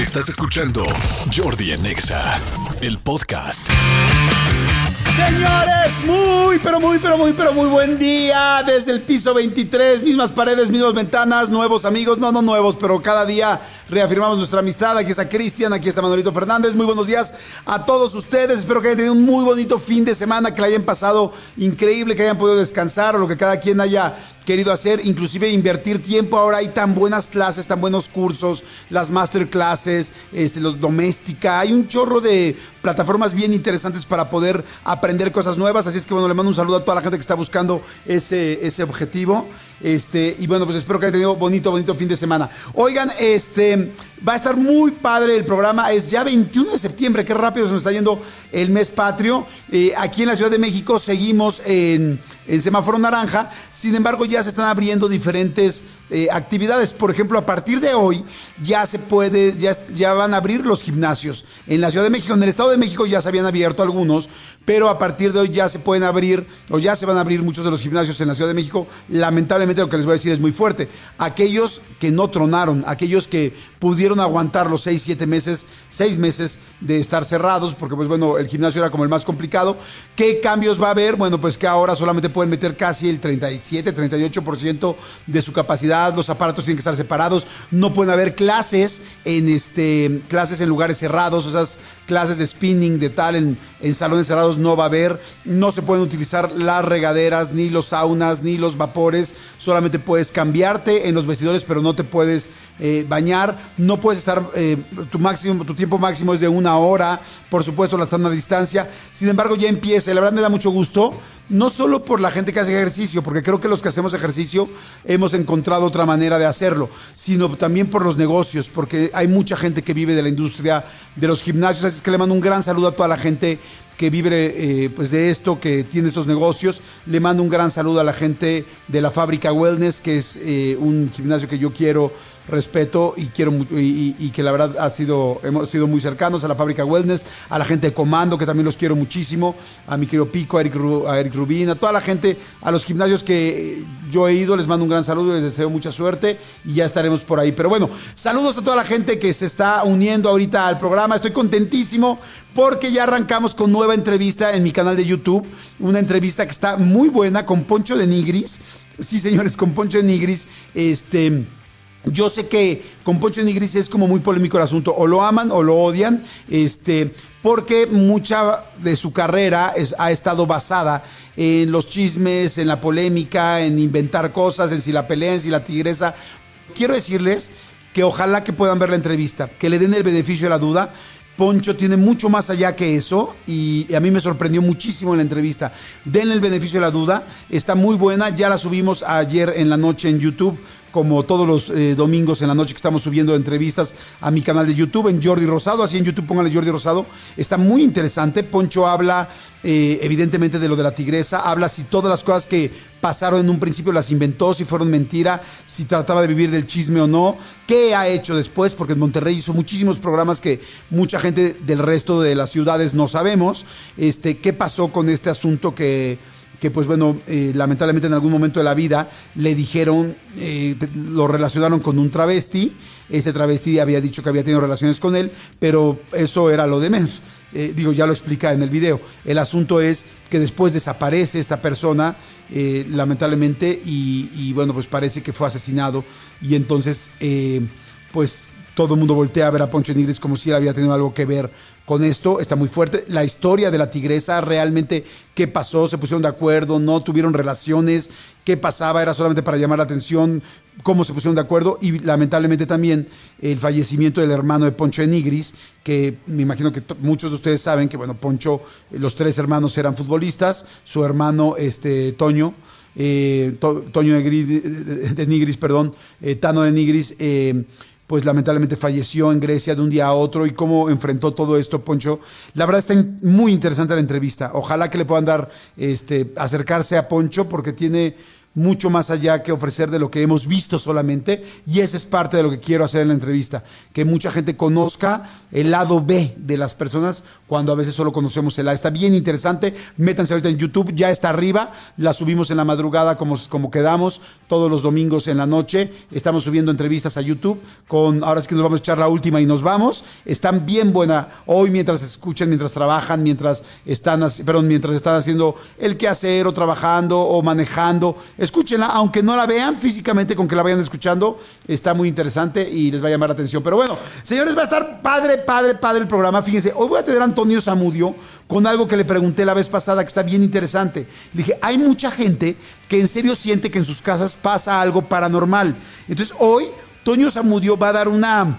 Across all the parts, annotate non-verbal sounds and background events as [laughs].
Estás escuchando Jordi Anexa, el podcast. Señores, muy, pero muy, pero muy, pero muy buen día desde el piso 23, mismas paredes, mismas ventanas, nuevos amigos, no, no nuevos, pero cada día reafirmamos nuestra amistad. Aquí está Cristian, aquí está Manolito Fernández. Muy buenos días a todos ustedes. Espero que hayan tenido un muy bonito fin de semana, que la hayan pasado increíble, que hayan podido descansar o lo que cada quien haya querido hacer, inclusive invertir tiempo. Ahora hay tan buenas clases, tan buenos cursos, las masterclasses, este, los doméstica. Hay un chorro de plataformas bien interesantes para poder aprender cosas nuevas. Así es que bueno, le mando un saludo a toda la gente que está buscando ese, ese objetivo. Este, y bueno, pues espero que hayan tenido bonito, bonito fin de semana. Oigan, este va a estar muy padre el programa. Es ya 21 de septiembre, qué rápido se nos está yendo el mes patrio. Eh, aquí en la Ciudad de México seguimos en, en semáforo naranja. Sin embargo, ya se están abriendo diferentes eh, actividades. Por ejemplo, a partir de hoy ya se puede, ya, ya van a abrir los gimnasios. En la Ciudad de México, en el Estado de México ya se habían abierto algunos, pero a partir de hoy ya se pueden abrir, o ya se van a abrir muchos de los gimnasios en la Ciudad de México. Lamentablemente lo que les voy a decir es muy fuerte. Aquellos que no tronaron, aquellos que pudieron aguantar los seis, siete meses, seis meses de estar cerrados, porque pues bueno, el gimnasio era como el más complicado. ¿Qué cambios va a haber? Bueno, pues que ahora solamente pueden meter casi el 37, 38% de su capacidad, los aparatos tienen que estar separados, no pueden haber clases en este clases en lugares cerrados, esas clases de spinning de tal en, salones cerrados no va a haber, no se pueden utilizar las regaderas, ni los saunas, ni los vapores, solamente puedes cambiarte en los vestidores, pero no te puedes eh, bañar, no puedes estar, eh, tu máximo, tu tiempo máximo es de una hora, por supuesto la sana distancia, sin embargo ya empieza, la verdad me da mucho gusto, no solo por la gente que hace ejercicio, porque creo que los que hacemos ejercicio hemos encontrado otra manera de hacerlo, sino también por los negocios, porque hay mucha gente que vive de la industria de los gimnasios, así que le mando un gran saludo a toda la gente que vive eh, pues de esto, que tiene estos negocios. Le mando un gran saludo a la gente de la fábrica Wellness, que es eh, un gimnasio que yo quiero respeto y quiero y, y, que la verdad ha sido hemos sido muy cercanos a la fábrica Wellness, a la gente de Comando que también los quiero muchísimo, a mi querido Pico, a Eric, a Eric Rubín, a toda la gente, a los gimnasios que yo he ido, les mando un gran saludo, les deseo mucha suerte y ya estaremos por ahí. Pero bueno, saludos a toda la gente que se está uniendo ahorita al programa, estoy contentísimo porque ya arrancamos con nueva entrevista en mi canal de YouTube, una entrevista que está muy buena con Poncho de Nigris. Sí, señores, con Poncho de Nigris, este yo sé que con Poncho Nigris es como muy polémico el asunto, o lo aman o lo odian, este, porque mucha de su carrera ha estado basada en los chismes, en la polémica, en inventar cosas, en si la pelea, en si la tigresa. Quiero decirles que ojalá que puedan ver la entrevista, que le den el beneficio de la duda. Poncho tiene mucho más allá que eso y a mí me sorprendió muchísimo en la entrevista. Denle el beneficio de la duda, está muy buena, ya la subimos ayer en la noche en YouTube como todos los eh, domingos en la noche que estamos subiendo entrevistas a mi canal de YouTube en Jordi Rosado, así en YouTube pónganle Jordi Rosado, está muy interesante, Poncho habla eh, evidentemente de lo de la tigresa, habla si todas las cosas que pasaron en un principio las inventó, si fueron mentira, si trataba de vivir del chisme o no, qué ha hecho después, porque en Monterrey hizo muchísimos programas que mucha gente del resto de las ciudades no sabemos, este, qué pasó con este asunto que que pues bueno, eh, lamentablemente en algún momento de la vida le dijeron, eh, lo relacionaron con un travesti, este travesti había dicho que había tenido relaciones con él, pero eso era lo de menos. Eh, digo, ya lo explica en el video. El asunto es que después desaparece esta persona, lamentablemente, y, y, bueno, pues parece que fue asesinado. Y entonces, pues todo el mundo voltea a ver a Poncho Nigris como si él había tenido algo que ver con esto. Está muy fuerte. La historia de la tigresa, realmente, ¿qué pasó? ¿Se pusieron de acuerdo? ¿No tuvieron relaciones? ¿Qué pasaba? ¿Era solamente para llamar la atención? ¿Cómo se pusieron de acuerdo? Y lamentablemente también el fallecimiento del hermano de Poncho de Nigris, que me imagino que muchos de ustedes saben que, bueno, Poncho, los tres hermanos eran futbolistas. Su hermano, este, Toño, eh, to, Toño de, Nigris, perdón, eh, Tano de Nigris, eh, pues lamentablemente falleció en Grecia de un día a otro y cómo enfrentó todo esto, Poncho. La verdad está muy interesante la entrevista. Ojalá que le puedan dar, este, acercarse a Poncho porque tiene mucho más allá que ofrecer de lo que hemos visto solamente y esa es parte de lo que quiero hacer en la entrevista, que mucha gente conozca el lado B de las personas cuando a veces solo conocemos el A. Está bien interesante, métanse ahorita en YouTube, ya está arriba, la subimos en la madrugada como, como quedamos, todos los domingos en la noche, estamos subiendo entrevistas a YouTube, con ahora es que nos vamos a echar la última y nos vamos, están bien buena, hoy mientras escuchan, mientras trabajan, mientras están, perdón, mientras están haciendo el quehacer o trabajando o manejando, escúchenla, aunque no la vean físicamente, con que la vayan escuchando, está muy interesante y les va a llamar la atención. Pero bueno, señores, va a estar padre, padre, padre el programa. Fíjense, hoy voy a tener a Antonio Zamudio con algo que le pregunté la vez pasada que está bien interesante. Le dije, hay mucha gente que en serio siente que en sus casas pasa algo paranormal. Entonces hoy, Antonio Zamudio va a dar una,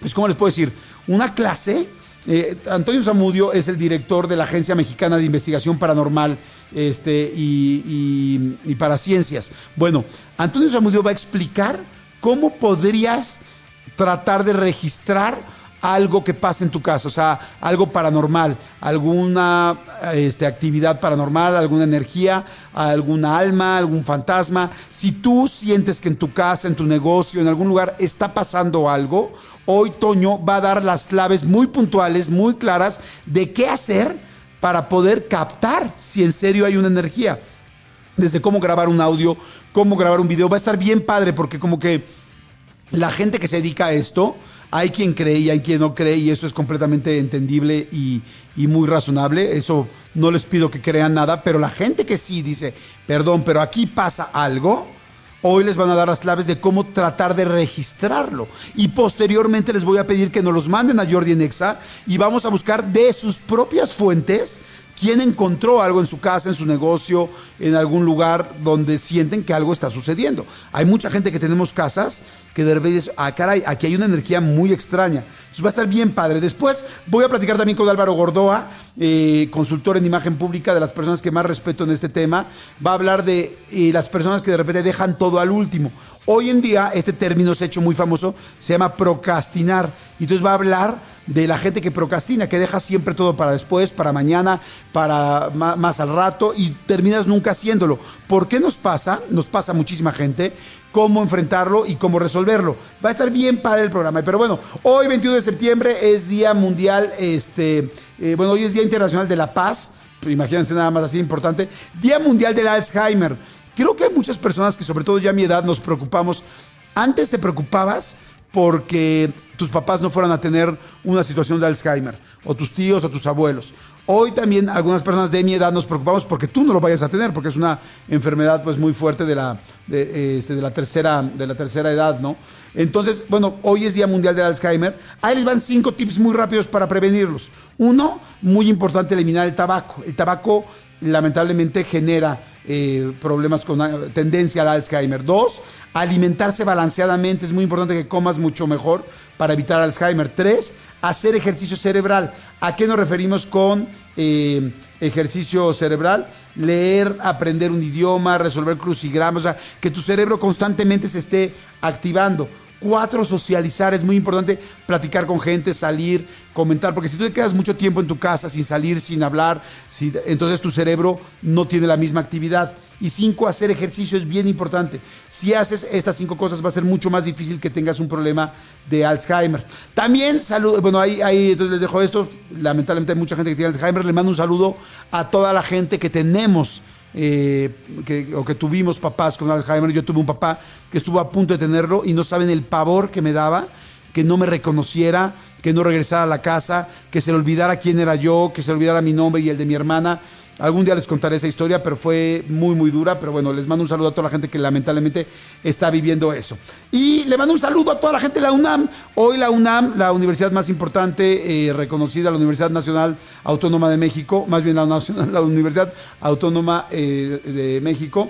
pues, ¿cómo les puedo decir? Una clase eh, Antonio Zamudio es el director de la Agencia Mexicana de Investigación Paranormal este, y, y, para Ciencias. Bueno, Antonio Zamudio va a explicar cómo podrías tratar de registrar algo que pasa en tu casa, o sea, algo paranormal, alguna este, actividad paranormal, alguna energía, alguna alma, algún fantasma. Si tú sientes que en tu casa, en tu negocio, en algún lugar está pasando algo, hoy Toño va a dar las claves muy puntuales, muy claras de qué hacer para poder captar si en serio hay una energía. Desde cómo grabar un audio, cómo grabar un video. Va a estar bien padre porque como que la gente que se dedica a esto, hay quien cree y hay quien no cree y eso es completamente entendible y, muy razonable. Eso no les pido que crean nada, pero la gente que sí dice, perdón, pero aquí pasa algo, Hoy les van a dar las claves de cómo tratar de registrarlo. Y posteriormente les voy a pedir que nos los manden a Jordi Nexa y vamos a buscar de sus propias fuentes quién encontró algo en su casa, en su negocio, en algún lugar donde sienten que algo está sucediendo. Hay mucha gente que tenemos casas que de repente dice, ah, caray, aquí hay una energía muy extraña. Entonces va a estar bien padre. Después voy a platicar también con Álvaro Gordoa, eh, consultor en imagen pública, de las personas que más respeto en este tema. Va a hablar de eh, las personas que de repente dejan todo al último. Hoy en día, este término se ha hecho muy famoso, se llama procrastinar. Y entonces va a hablar de la gente que procrastina, que deja siempre todo para después, para mañana, para más, al rato y terminas nunca haciéndolo. ¿Por qué nos pasa? Nos pasa muchísima gente cómo enfrentarlo y cómo resolverlo. Va a estar bien padre el programa. Pero bueno, hoy 21 de septiembre es Día Mundial, este, eh, bueno, hoy es Día Internacional de la Paz. Imagínense nada más así importante. Día Mundial del Alzheimer. Creo que hay muchas personas que sobre todo ya a mi edad nos preocupamos. Antes te preocupabas porque tus papás no fueran a tener una situación de Alzheimer, o tus tíos o tus abuelos. Hoy también algunas personas de mi edad nos preocupamos porque tú no lo vayas a tener, porque es una enfermedad pues muy fuerte de la, de, este, de la, tercera, de la tercera edad, ¿no? Entonces, bueno, hoy es Día Mundial del Alzheimer. Ahí les van cinco tips muy rápidos para prevenirlos. Uno, muy importante, eliminar el tabaco. El tabaco lamentablemente genera eh, problemas con ah, tendencia al Alzheimer. Dos, alimentarse balanceadamente. Es muy importante que comas mucho mejor para evitar Alzheimer. Tres, hacer ejercicio cerebral. ¿A qué nos referimos con eh, ejercicio cerebral? Leer, aprender un idioma, resolver crucigramas, o sea, que tu cerebro constantemente se esté activando. Cuatro, socializar. Es muy importante platicar con gente, salir, comentar, porque si tú te quedas mucho tiempo en tu casa sin salir, sin hablar, entonces tu cerebro no tiene la misma actividad. Y cinco, hacer ejercicio es bien importante. Si haces estas cinco cosas va a ser mucho más difícil que tengas un problema de Alzheimer. También salud, bueno, ahí, ahí entonces les dejo esto. Lamentablemente hay mucha gente que tiene Alzheimer. Le mando un saludo a toda la gente que tenemos eh, que, o que tuvimos papás con Alzheimer. Yo tuve un papá que estuvo a punto de tenerlo y no saben el pavor que me daba que no me reconociera, que no regresara a la casa, que se le olvidara quién era yo, que se le olvidara mi nombre y el de mi hermana. Algún día les contaré esa historia, pero fue muy, muy dura. Pero bueno, les mando un saludo a toda la gente que lamentablemente está viviendo eso. Y le mando un saludo a toda la gente de la UNAM. Hoy la UNAM, la universidad más importante, eh, reconocida, la Universidad Nacional Autónoma de México, más bien la, Universidad Autónoma eh, de México,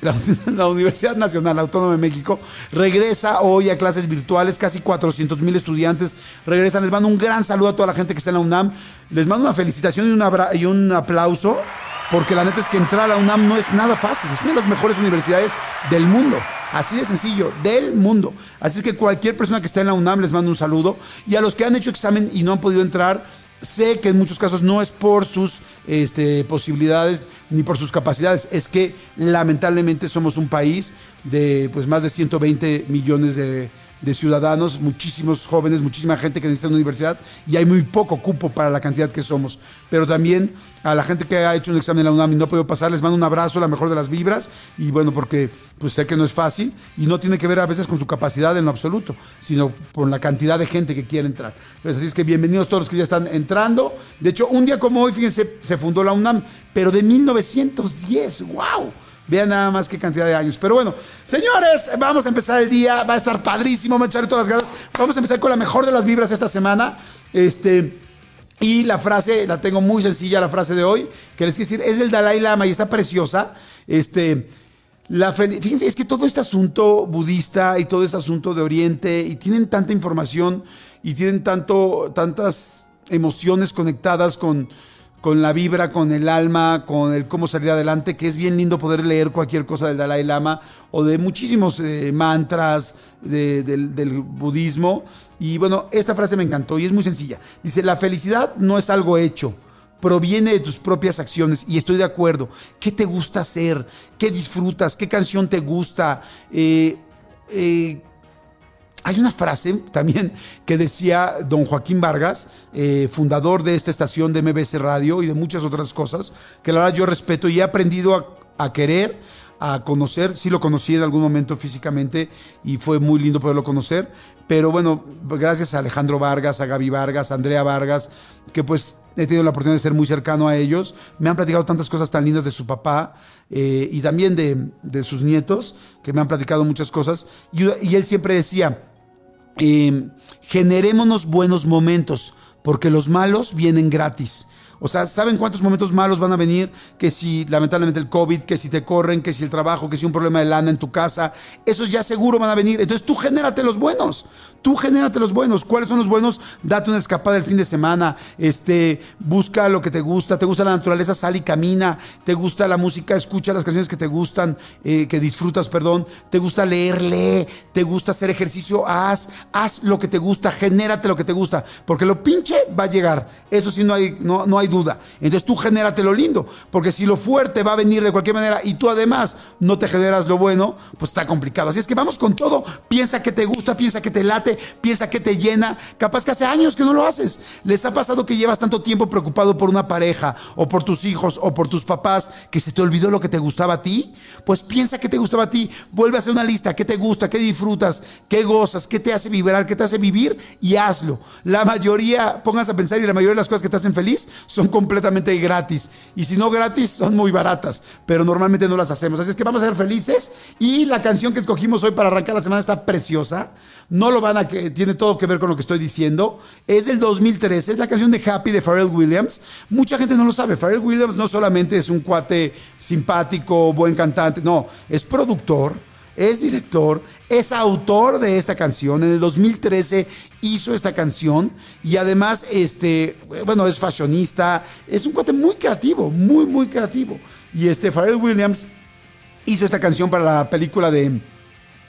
[laughs] la, Universidad Nacional Autónoma de México regresa hoy a clases virtuales, casi 400 mil estudiantes regresan. Les mando un gran saludo a toda la gente que está en la UNAM. Les mando una felicitación y y un aplauso, porque la neta es que entrar a la UNAM no es nada fácil. Es una de las mejores universidades del mundo. Así de sencillo, del mundo. Así es que cualquier persona que esté en la UNAM les mando un saludo. Y a los que han hecho examen y no han podido entrar, sé que en muchos casos no es por sus este, posibilidades ni por sus capacidades, es que lamentablemente somos un país de pues, más de 120 millones de, de ciudadanos, muchísimos jóvenes, muchísima gente que necesita una universidad y hay muy poco cupo para la cantidad que somos. Pero también a la gente que ha hecho un examen en la UNAM y no ha podido pasar, les mando un abrazo, la mejor de las vibras y bueno, porque pues sé que no es fácil y no tiene que ver a veces con su capacidad en lo absoluto, sino con la cantidad de gente que quiere entrar. Pues, así es que bienvenidos todos los que ya están entrando. De hecho, un día como hoy, fíjense, se fundó la UNAM, pero de 1910, wow Vean nada más qué cantidad de años. Pero bueno, señores, vamos a empezar el día. Va a estar padrísimo, me echaré todas las ganas. Vamos a empezar con la mejor de las vibras esta semana. Este. Y la frase, la tengo muy sencilla, la frase de hoy, que les quiero decir, es del Dalai Lama y está preciosa. Este, la fíjense, es que todo este asunto budista y todo este asunto de Oriente, y tienen tanta información y tienen tanto, tantas emociones conectadas con, con la vibra, con el alma, con el cómo salir adelante, que es bien lindo poder leer cualquier cosa del Dalai Lama o de muchísimos eh, mantras del, budismo. Y bueno, esta frase me encantó y es muy sencilla. Dice, la felicidad no es algo hecho, proviene de tus propias acciones y estoy de acuerdo. ¿Qué te gusta hacer? ¿Qué disfrutas? ¿Qué canción te gusta? Eh, eh, hay una frase también que decía don Joaquín Vargas, eh, fundador de esta estación de MBS Radio y de muchas otras cosas, que la verdad yo respeto y he aprendido a, querer, a conocer. Sí lo conocí en algún momento físicamente y fue muy lindo poderlo conocer. Pero bueno, gracias a Alejandro Vargas, a Gaby Vargas, a Andrea Vargas, que pues he tenido la oportunidad de ser muy cercano a ellos. Me han platicado tantas cosas tan lindas de su papá eh, y también de, sus nietos, que me han platicado muchas cosas. y él siempre decía, eh, generémonos buenos momentos, porque los malos vienen gratis. O sea, ¿saben cuántos momentos malos van a venir? Que si lamentablemente el COVID, que si te corren, que si el trabajo, que si un problema de lana en tu casa, esos ya seguro van a venir. Entonces tú genérate los buenos. Tú genérate los buenos. ¿Cuáles son los buenos? Date una escapada el fin de semana. Este, busca lo que te gusta. Te gusta la naturaleza, sal y camina. Te gusta la música, escucha las canciones que te gustan, eh, que disfrutas, perdón. Te gusta leer, lee. Te gusta hacer ejercicio, haz. Haz lo que te gusta, genérate lo que te gusta. Porque lo pinche va a llegar. Eso sí, no hay, no, no hay duda. Entonces tú genérate lo lindo, porque si lo fuerte va a venir de cualquier manera y tú además no te generas lo bueno, pues está complicado. Así es que vamos con todo. Piensa que te gusta, piensa que te late, piensa que te llena. Capaz que hace años que no lo haces. ¿Les ha pasado que llevas tanto tiempo preocupado por una pareja o por tus hijos o por tus papás que se te olvidó lo que te gustaba a ti? Pues piensa que te gustaba a ti. Vuelve a hacer una lista. ¿Qué te gusta? ¿Qué disfrutas? ¿Qué gozas? ¿Qué te hace vibrar? ¿Qué te hace vivir? Y hazlo. La mayoría, pongas a pensar, y la mayoría de las cosas que te hacen feliz son son completamente gratis. Y si no gratis, son muy baratas, pero normalmente no las hacemos. Así es que vamos a ser felices. Y la canción que escogimos hoy para arrancar la semana está preciosa. No lo van a que tiene todo que ver con lo que estoy diciendo. Es del 2013, es la canción de Happy de Pharrell Williams. Mucha gente no lo sabe. Pharrell Williams no solamente es un cuate simpático, buen cantante, no, es productor es director, es autor de esta canción. En el 2013 hizo esta canción y además, este, bueno, es fashionista, es un cuate muy creativo, muy, muy creativo. Y este, Pharrell Williams hizo esta canción para la película de,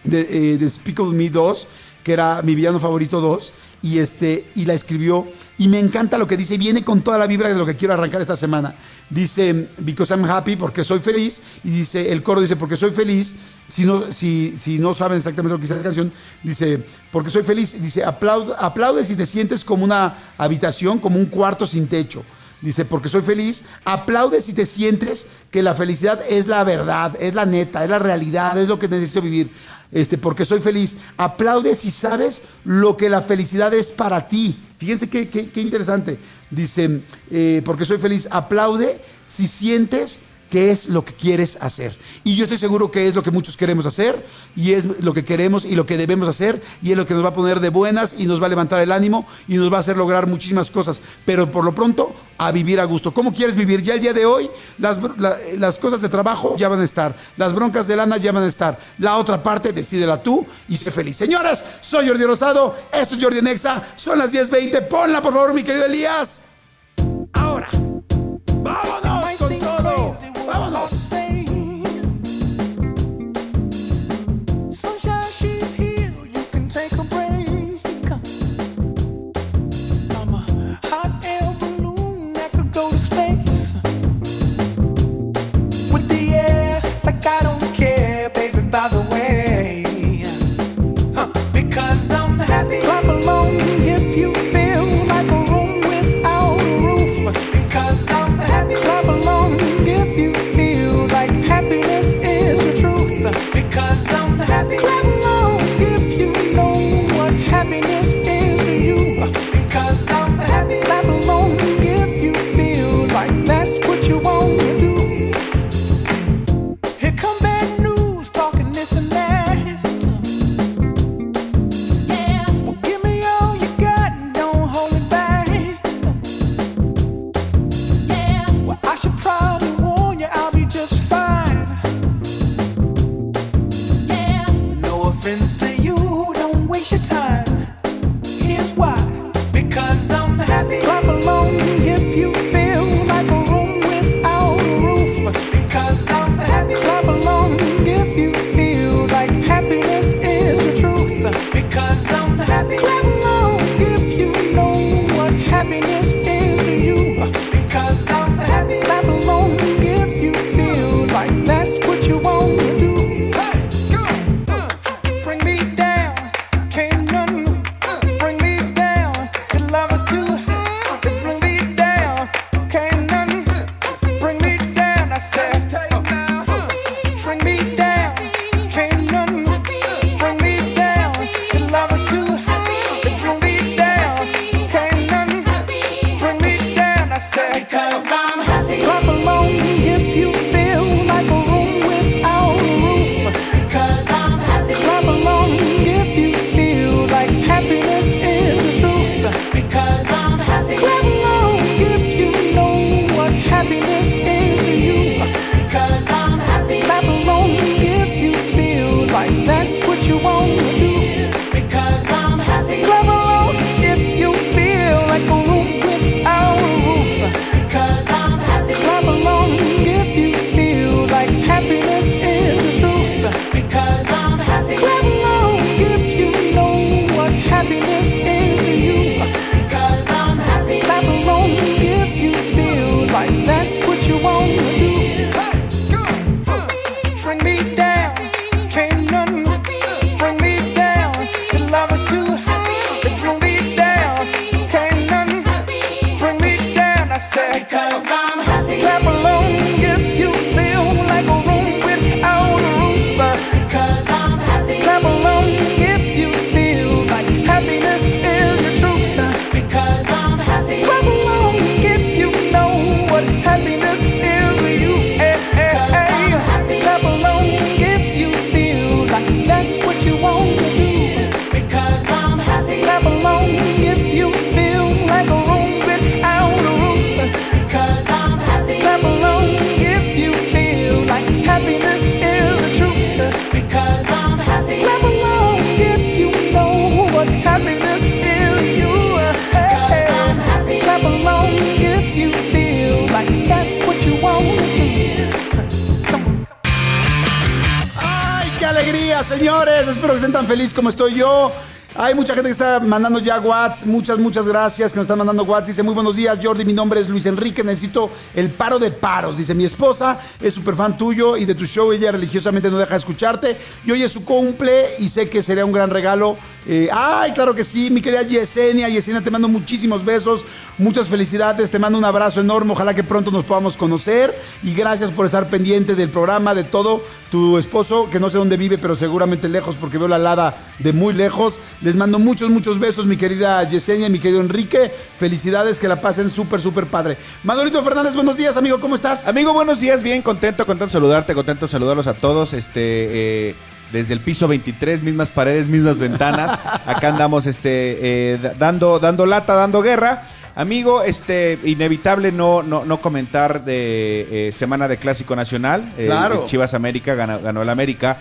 de, eh, Speak of Me 2, que era mi villano favorito 2 y, este, y la escribió. Y me encanta lo que dice, viene con toda la vibra de lo que quiero arrancar esta semana. Dice, because I'm happy, porque soy feliz. Y dice, el coro dice, porque soy feliz. Si no, si, si no saben exactamente lo que dice la canción, dice, porque soy feliz. Dice, aplaude, aplaude si te sientes como una habitación, como un cuarto sin techo. Dice, porque soy feliz. Aplaude si te sientes que la felicidad es la verdad, es la neta, es la realidad, es lo que necesito vivir. Este, porque soy feliz. Aplaude si sabes lo que la felicidad es para ti. Fíjense qué, qué, interesante. Dice, eh, porque soy feliz. Aplaude si sientes qué es lo que quieres hacer. Y yo estoy seguro que es lo que muchos queremos hacer y es lo que queremos y lo que debemos hacer y es lo que nos va a poner de buenas y nos va a levantar el ánimo y nos va a hacer lograr muchísimas cosas. Pero por lo pronto, a vivir a gusto. ¿Cómo quieres vivir? Ya el día de hoy, las, las cosas de trabajo ya van a estar, las broncas de lana ya van a estar. La otra parte, decídela tú y sé feliz. Señoras, soy Jordi Rosado, esto es Jordi Nexa, son las 10.20. Ponla por favor, mi querido Elías. Ahora, vámonos. Señores. Espero que estén tan felices como estoy yo. Hay mucha gente que está mandando ya. Muchas, muchas gracias que nos están mandando WhatsApp. Dice, muy buenos días, Jordi. Mi nombre es Luis Enrique. Necesito el paro de paros. Dice, mi esposa es súper fan tuyo y de tu show. Ella religiosamente no deja de escucharte. Y hoy es su cumple y sé que sería un gran regalo. Eh, ay, claro que sí, mi querida Yesenia. Yesenia, te mando muchísimos besos. Muchas felicidades. Te mando un abrazo enorme. Ojalá que pronto nos podamos conocer. Y gracias por estar pendiente del programa, de todo. Tu esposo, que no sé dónde vive, pero seguramente lejos porque veo la lada de muy lejos. Les mando muchos, muchos besos, mi querida Yesenia y mi querido Enrique. Felicidades, que la pasen súper, súper padre. Manolito Fernández, buenos días, amigo, ¿cómo estás? Amigo, buenos días, bien, contento, contento de saludarte, contento de saludarlos a todos. Este. Eh, desde el piso 23, mismas paredes, mismas ventanas. Acá andamos este, eh, dando, dando lata, dando guerra. Amigo, este, inevitable no, no, no comentar de eh, semana de Clásico Nacional. Eh, Claro. Chivas América ganó, ganó el América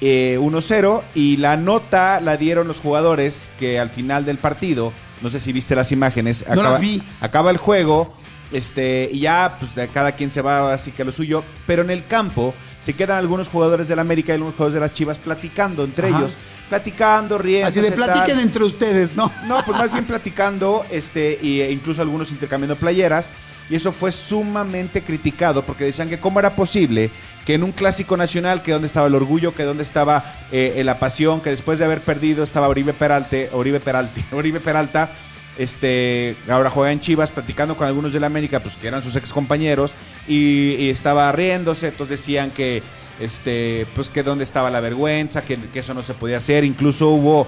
eh, 1-0 y la nota la dieron los jugadores que al final del partido, no sé si viste las imágenes, No las vi. acaba el juego. Este, y ya, pues de cada quien se va así que a lo suyo. Pero en el campo se quedan algunos jugadores del América y algunos jugadores de las Chivas platicando entre Ajá. ellos. Platicando, riendo. Así de platiquen entre ustedes, ¿no? No, pues más bien platicando, este, e incluso algunos intercambiando playeras. Y eso fue sumamente criticado porque decían que cómo era posible que en un clásico nacional, que donde estaba el orgullo, que donde estaba eh, la pasión, que después de haber perdido estaba Oribe Peralte, Oribe Peralte, [laughs] Oribe Peralta, este, ahora juega en Chivas, platicando con algunos de la América, pues que eran sus ex compañeros, y, y estaba riéndose, entonces decían que, este, pues que dónde estaba la vergüenza, que, que eso no se podía hacer, incluso hubo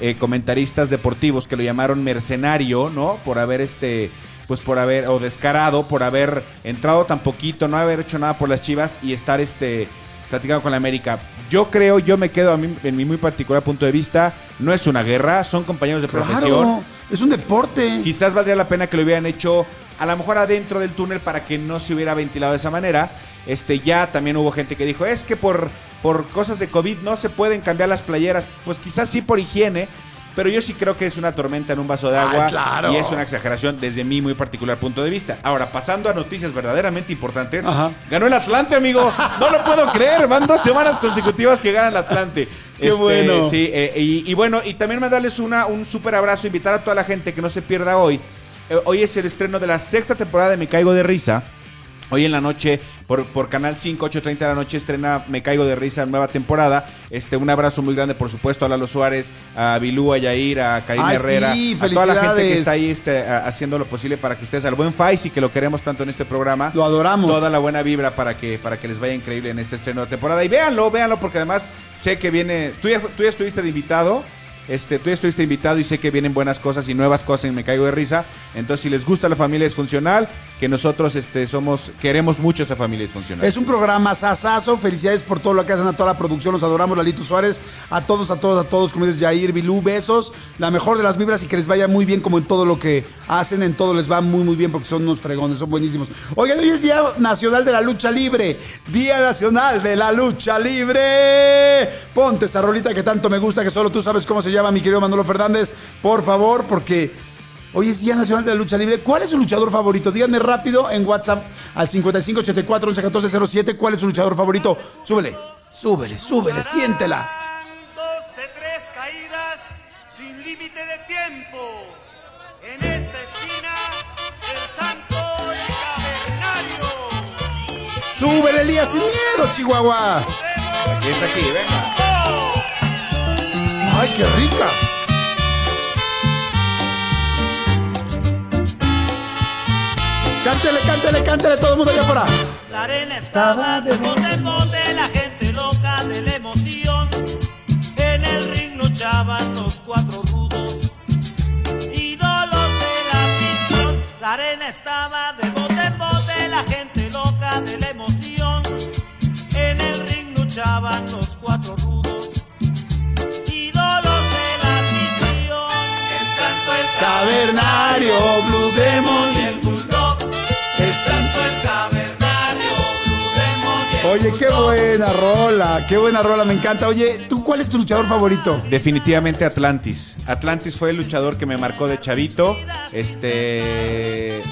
eh, comentaristas deportivos que lo llamaron mercenario, ¿no? Por haber este, pues por haber, o descarado, por haber entrado tan poquito, no haber hecho nada por las Chivas y estar este platicando con la América. Yo creo, yo me quedo a mí, en mi muy particular punto de vista, no es una guerra, son compañeros de profesión. Es un deporte. Quizás valdría la pena que lo hubieran hecho a lo mejor adentro del túnel para que no se hubiera ventilado de esa manera. Este ya también hubo gente que dijo, es que por, por cosas de COVID no se pueden cambiar las playeras. Pues quizás sí por higiene, pero yo sí creo que es una tormenta en un vaso de Ay, agua claro. y es una exageración desde mi muy particular punto de vista. Ahora, pasando a noticias verdaderamente importantes, Ajá. ganó el Atlante, amigo. No lo puedo creer, van dos semanas consecutivas que gana el Atlante. Qué bueno. Sí, eh, y, y bueno, y también mandarles una, un súper abrazo, invitar a toda la gente que no se pierda hoy. Eh, hoy es el estreno de la sexta temporada de Me Caigo de Risa. Hoy en la noche, por, por Canal 5, 8.30 de la noche, estrena Me Caigo de Risa, nueva temporada. Este, un abrazo muy grande, por supuesto, a Lalo Suárez, a Bilú, a Yair, a Karina Ay, Herrera, sí, a toda la gente que está ahí este, a- haciendo lo posible para que ustedes, al buen Faisy, que lo queremos tanto en este programa, Lo adoramos. toda la buena vibra para que, para que les vaya increíble en este estreno de temporada. Y véanlo, véanlo, porque además sé que viene. Tú ya, tú ya estuviste de invitado. Este, tú estuviste invitado y sé que vienen buenas cosas y nuevas cosas en Me Caigo de Risa. Entonces, si les gusta la familia disfuncional, que nosotros este, somos, queremos mucho esa familia disfuncional. Es un programa sasazo. Felicidades por todo lo que hacen a toda la producción. Los adoramos, Lalito Suárez. A todos, a todos, a todos. Como dices, Jair, Bilú, besos. La mejor de las vibras y que les vaya muy bien como en todo lo que hacen. En todo les va muy, muy bien porque son unos fregones, son buenísimos. Oigan, hoy es Día Nacional de la Lucha Libre. Día Nacional de la Lucha Libre. Ponte esa rolita que tanto me gusta, que solo tú sabes cómo se llama, mi querido Manolo Fernández. Por favor, porque Hoy es Día Nacional de la Lucha Libre. ¿Cuál es su luchador favorito? Díganme rápido en WhatsApp al 5584 111407 cuál es su luchador favorito. Súbele, súbele, súbele, siéntela. Dos de tres caídas sin límite de tiempo. En esta esquina, el santo y cavernario. Súbele, Elías, sin miedo, Chihuahua. Aquí está aquí, venga. Ay, qué rica. Cántele, cántele, cántele, todo el mundo allá afuera. La arena estaba de bote en bote, la gente loca de la emoción. En el ring luchaban los cuatro rudos, ídolos de la afición. La arena estaba Cavernario, Blue Demon. y el bulldog. El santo, el cavernario, Blue Demon y el Oye, qué buena rola, qué buena rola, me encanta. Oye, ¿tú cuál es tu luchador favorito? Definitivamente Atlantis. Atlantis fue el luchador que me marcó de chavito. Este. eh,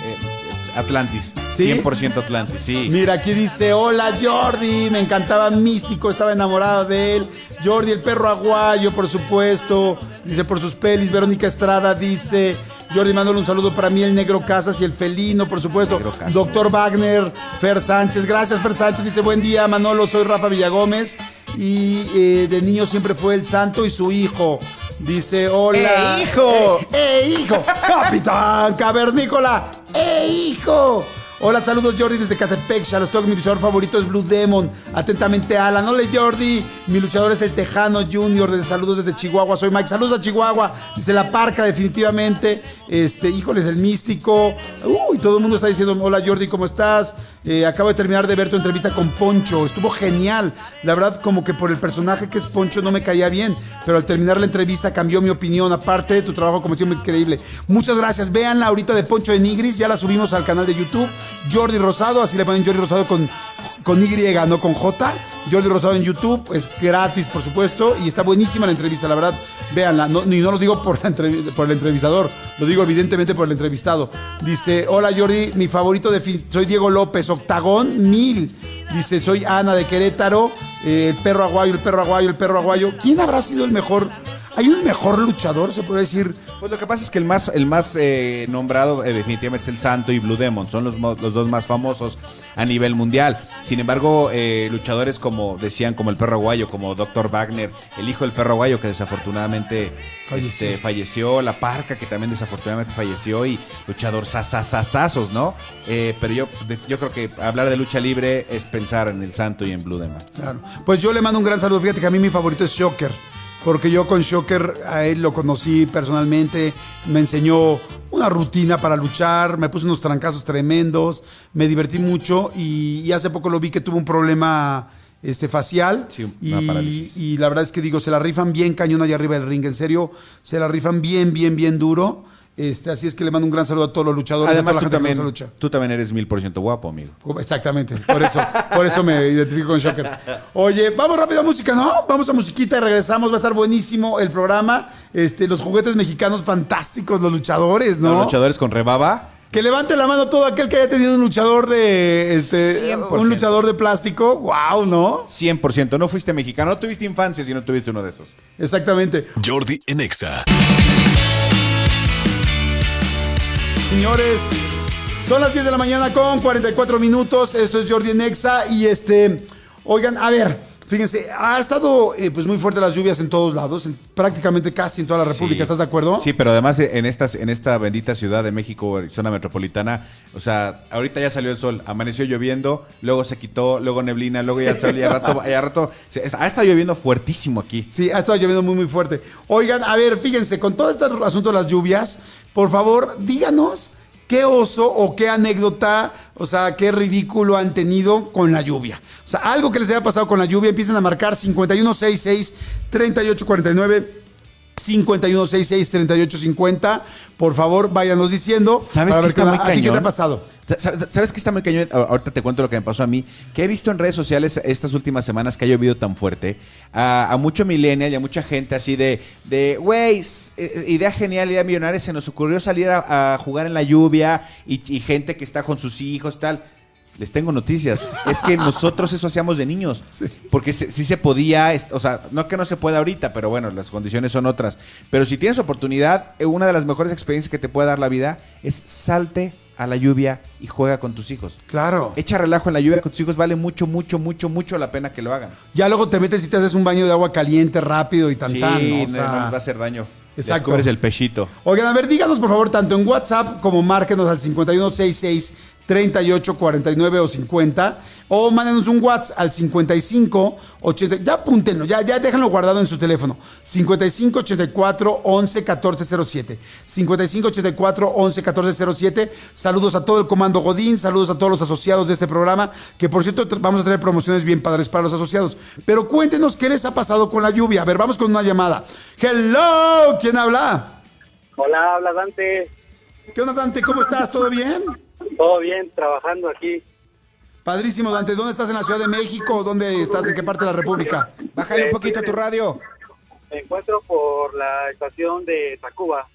Atlantis. ¿Sí? 100% Atlantis, sí. Mira, aquí dice, hola Jordi, me encantaba Místico, estaba enamorado de él. Jordi, el perro aguayo, por supuesto. Dice, por sus pelis. Verónica Estrada dice, Jordi, mándole un saludo para mí, el Negro Casas y el Felino, por supuesto. Doctor Wagner, Fer Sánchez, gracias Fer Sánchez. Dice, buen día Manolo, soy Rafa Villagómez. Y eh, de niño siempre fue el santo y su hijo. Dice, hola. ¡Eh, hijo! ¡Eh, ¡Eh, hijo! [laughs] ¡Capitán Cavernícola! ¡Eh, hijo! Hola, saludos Jordi desde Catepec, Shalostock, mi luchador favorito es Blue Demon. Atentamente Alan. Hola Jordi, mi luchador es el Tejano Junior. Desde saludos desde Chihuahua, soy Mike. Saludos a Chihuahua. Dice la parca, definitivamente. Este, híjoles, el místico. Uy, todo el mundo está diciendo, hola Jordi, ¿cómo estás? Eh, acabo de terminar de ver tu entrevista con Poncho. Estuvo genial. La verdad, como que por el personaje que es Poncho no me caía bien. Pero al terminar la entrevista cambió mi opinión. Aparte de tu trabajo, como siempre, increíble. Muchas gracias. Véanla ahorita de Poncho de Nigris. Ya la subimos al canal de YouTube. Jordi Rosado, así le ponen Jordi Rosado con, con Y, no con J. Jordi Rosado en YouTube. Es gratis, por supuesto. Y está buenísima la entrevista, la verdad. Véanla. No, y no lo digo por, la por el entrevistador. Lo digo evidentemente por el entrevistado. Dice, hola Jordi, mi favorito de soy Diego López, Octagón Mil. Dice, soy Ana de Querétaro, eh, el perro aguayo, el perro aguayo, el perro aguayo. ¿Quién habrá sido el mejor? ¿Hay un mejor luchador, se puede decir? Pues lo que pasa es que el más, el más eh, nombrado eh, definitivamente es el Santo y Blue Demon. Son los, los dos más famosos a nivel mundial. Sin embargo, eh, luchadores como decían, como el perro aguayo, como Dr. Wagner, el hijo del perro aguayo que desafortunadamente Falleció. este, falleció, la parca que también desafortunadamente falleció y luchador sasasasazos, ¿no? Eh, pero yo, yo creo que hablar de lucha libre es pensar en el Santo y en Blue Demon. Claro. Pues yo le mando un gran saludo. Fíjate que a mí mi favorito es Shocker. Porque yo con Shocker a él lo conocí personalmente. Me enseñó una rutina para luchar. Me puso unos trancazos tremendos. Me divertí mucho. Y, y hace poco lo vi que tuvo un problema este, facial. Sí, una y, y la verdad es que digo, se la rifan bien cañón allá arriba del ring. En serio, se la rifan bien, bien, bien duro. Este, así es que le mando un gran saludo a todos los luchadores. Además, a tú toda la gente que también, lucha. tú también eres mil por ciento guapo, amigo. Exactamente, por eso, por eso me identifico con Shocker. Oye, vamos rápido a música, ¿no? Vamos a musiquita y regresamos, va a estar buenísimo el programa. Este, los juguetes mexicanos fantásticos, los luchadores, ¿no? Los luchadores con rebaba. Que levante la mano todo aquel que haya tenido un luchador de este 100%. un luchador de plástico. Wow, ¿no? 100%. No fuiste mexicano, no tuviste infancia si no tuviste uno de esos. Exactamente. Jordi en Señores, son las 10 de la mañana con 44 minutos. Esto es Jordi Nexa y este, oigan, a ver, fíjense, ha estado eh, pues muy fuerte las lluvias en todos lados, en- prácticamente casi en toda la República, Sí. ¿estás de acuerdo? Sí, pero además eh, en, estas, en esta bendita ciudad de México, zona metropolitana, o sea, ahorita ya salió el sol, amaneció lloviendo, luego se quitó, luego neblina, luego ya salió, y al rato, y al rato se- ha estado lloviendo fuertísimo aquí. Sí, ha estado lloviendo muy, muy fuerte. Oigan, a ver, fíjense, con todo este asunto de las lluvias, por favor, díganos qué oso o qué anécdota, o sea, qué ridículo han tenido con la lluvia. O sea, algo que les haya pasado con la lluvia, empiecen a marcar 5166-3849. 5166-3850. Por favor, váyanos diciendo. ¿Sabes qué está muy ¿a ti ¿Qué te cañón? ha pasado? Sa- sa- ¿Sabes qué está muy cañón? Ahorita te cuento lo que me pasó a mí. Que he visto en redes sociales estas últimas semanas que ha llovido tan fuerte. A, a mucho millennial y a mucha gente así de, de güey, eh, idea genial, idea millonaria. Se nos ocurrió salir a, a jugar en la lluvia y, y gente que está con sus hijos, tal. Les tengo noticias. Es que nosotros eso hacíamos de niños. Porque si sí se podía, o sea, no que no se pueda ahorita, pero bueno, las condiciones son otras. Pero si tienes oportunidad, eh, una de las mejores experiencias que te puede dar la vida es salte a la lluvia y juega con tus hijos. Claro. Echa relajo en la lluvia con tus hijos, vale mucho, mucho, mucho, mucho la pena que lo hagan. Ya luego te metes y te haces un baño de agua caliente rápido y tan sí, tan, ¿no? O sea, no les va a hacer daño. Exacto. Descubres el pechito. Oigan, a ver, díganos por favor, tanto en WhatsApp como márquenos al 5166 38 49 o 50 o mándenos un WhatsApp al 55 80, ya apúntenlo, ya, ya déjenlo guardado en su teléfono. 55 84 11 14 07. 55 84 11 14 07. Saludos a todo el comando Godín, saludos a todos los asociados de este programa, que por cierto vamos a tener promociones bien padres para los asociados. Pero cuéntenos qué les ha pasado con la lluvia. A ver, vamos con una llamada. Hello, ¿quién habla? Hola, habla Dante. ¿Qué onda, Dante? ¿Cómo estás? ¿Todo bien? Todo bien, trabajando aquí. Padrísimo, Dante. ¿Dónde estás? ¿En la Ciudad de México? ¿Dónde estás? ¿En qué parte de la República? Bájale un poquito tu radio. Me encuentro por la estación de Tacuba.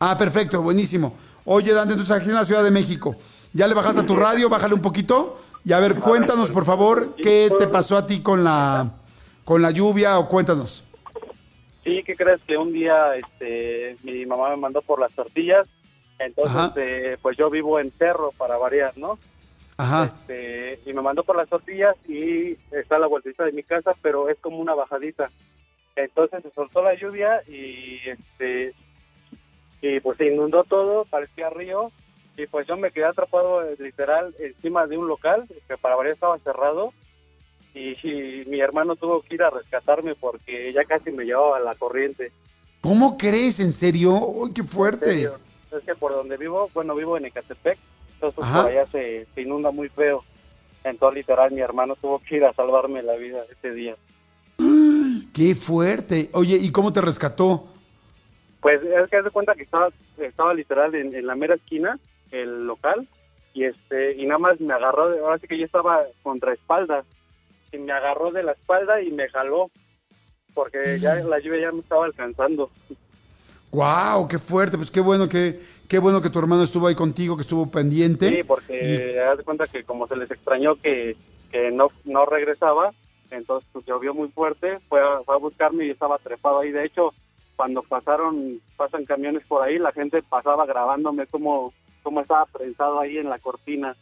Ah, perfecto, buenísimo. Oye, Dante, tú estás aquí en la Ciudad de México. Ya le bajaste a tu radio, bájale un poquito. Y a ver, cuéntanos, por favor, qué te pasó a ti con la, con la lluvia o cuéntanos. Sí, ¿qué crees? Que un día este, mi mamá me mandó por las tortillas. Entonces, eh, pues yo vivo en Cerro para variar, ¿no? Ajá. Este, y me mandó por las tortillas y está a la vueltita de mi casa, pero es como una bajadita. Entonces se soltó la lluvia y este y pues se inundó todo, parecía río y pues yo me quedé atrapado literal encima de un local que para variar estaba cerrado y, y mi hermano tuvo que ir a rescatarme porque ya casi me llevaba la corriente. ¿Cómo crees? ¿En serio? ¡Uy, qué En fuerte! serio. Es que por donde vivo, bueno, vivo en Ecatepec, entonces Ajá. por allá se, se inunda muy feo. Entonces, literal, mi hermano tuvo que ir a salvarme la vida ese día. ¡Qué fuerte! Oye, ¿y cómo te rescató? Pues es que haz de cuenta que estaba, estaba literal en, en la mera esquina, el local, y este y nada más me agarró, de- ahora sí que yo estaba contra espalda, y me agarró de la espalda y me jaló, porque ya la lluvia ya me estaba alcanzando. ¡Wow! ¡Qué fuerte! Pues qué bueno que, qué bueno que tu hermano estuvo ahí contigo, que estuvo pendiente. Sí, porque haz de cuenta que como se les extrañó que, que no, no regresaba, entonces pues llovió muy fuerte, fue a, fue a buscarme y estaba trepado ahí. De hecho, cuando pasaron, pasan camiones por ahí, la gente pasaba grabándome como, como estaba prensado ahí en la cortina.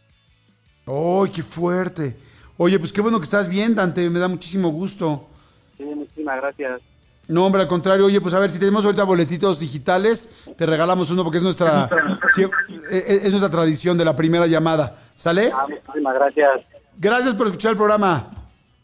¡Ay, qué fuerte! Oye, pues qué bueno que estás bien, Dante, me da muchísimo gusto. Sí, muchísimas gracias. No, hombre, al contrario, oye, pues a ver, si tenemos ahorita boletitos digitales, te regalamos uno porque es nuestra, sí, es, es nuestra tradición de la primera llamada. ¿Sale? Ah, muchísimas gracias. Gracias por escuchar el programa.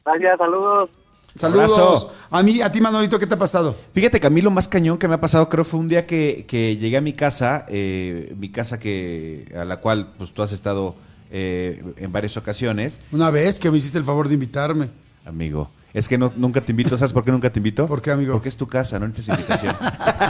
Gracias, saludos. Saludos. Abrazo. A mí, a ti, Manolito, ¿qué te ha pasado? Fíjate que a mí lo más cañón que me ha pasado creo fue un día que, que llegué a mi casa, eh, mi casa que a la cual pues tú has estado eh, en varias ocasiones, Una vez que me hiciste el favor de invitarme. amigo. Es que no, nunca te invito, ¿sabes por qué nunca te invito? ¿Por qué, amigo? Porque es tu casa, no necesitas invitación.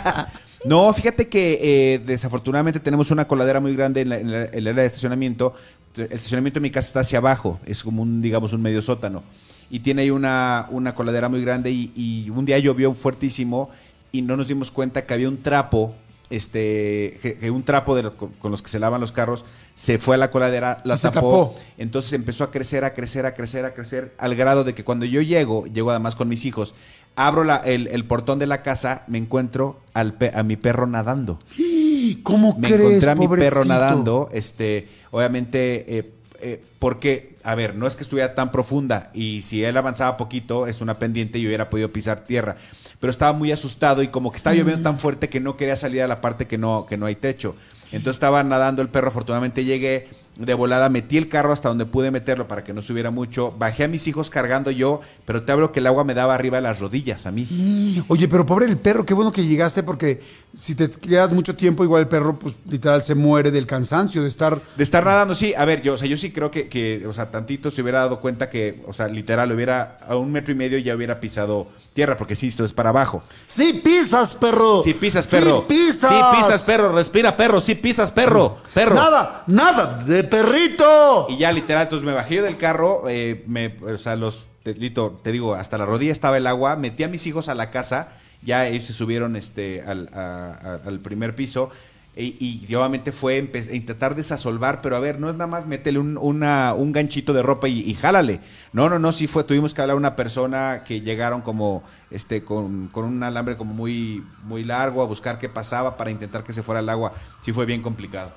[laughs] no, fíjate que eh, desafortunadamente tenemos una coladera muy grande en, la, en la- en el área de estacionamiento. El estacionamiento de mi casa está hacia abajo, es como un, digamos, un medio sótano. Y tiene ahí una, una coladera muy grande y, y un día llovió fuertísimo y no nos dimos cuenta que había un trapo, este, que, que un trapo de lo- con los que se lavan los carros se fue a la coladera, la tapó, tapó. entonces empezó a crecer, a crecer, a crecer, a crecer, al grado de que cuando yo llego, llego además con mis hijos, abro la- el, el portón de la casa, me encuentro al pe- a mi perro nadando. [gasps] ¿Cómo Me crees, encontré a mi pobrecito? perro nadando, este, obviamente, eh, eh, porque, a ver, no es que estuviera tan profunda y si él avanzaba poquito, es una pendiente y yo hubiera podido pisar tierra, pero estaba muy asustado y como que estaba lloviendo tan fuerte que no quería salir a la parte que no, que no hay techo. Entonces estaba nadando el perro, afortunadamente llegué de volada, metí el carro hasta donde pude meterlo para que no subiera mucho, bajé a mis hijos cargando yo, pero te hablo que el agua me daba arriba de las rodillas a mí. Oye, pero pobre el perro, qué bueno que llegaste porque si te quedas mucho tiempo, igual el perro, pues literal se muere del cansancio de estar. De estar nadando, sí, a ver, yo, o sea, yo sí creo que, que, o sea, tantito se hubiera dado cuenta que, o sea, literal, hubiera a un metro y medio ya hubiera pisado tierra, porque sí, esto es para abajo. ¡Sí pisas, perro! Sí pisas, perro. ¡Sí pisas! Sí pisas, perro. Respira, perro. Sí pisas, perro. Perro. ¡Nada! ¡Nada! ¡De perrito! Y ya, literal, entonces me bajé yo del carro, eh, me, o sea, los, te, Lito, te digo, hasta la rodilla estaba el agua, metí a mis hijos a la casa, ya ellos se subieron este, al, a- al primer piso, y, y obviamente fue a intentar desasolvar, pero a ver, no es nada más métele un, una- un ganchito de ropa y, y jálale. No, no, no, sí fue, tuvimos que hablar a una persona que llegaron como, este, con, con un alambre como muy, muy largo a buscar qué pasaba para intentar que se fuera el agua. Sí fue bien complicado.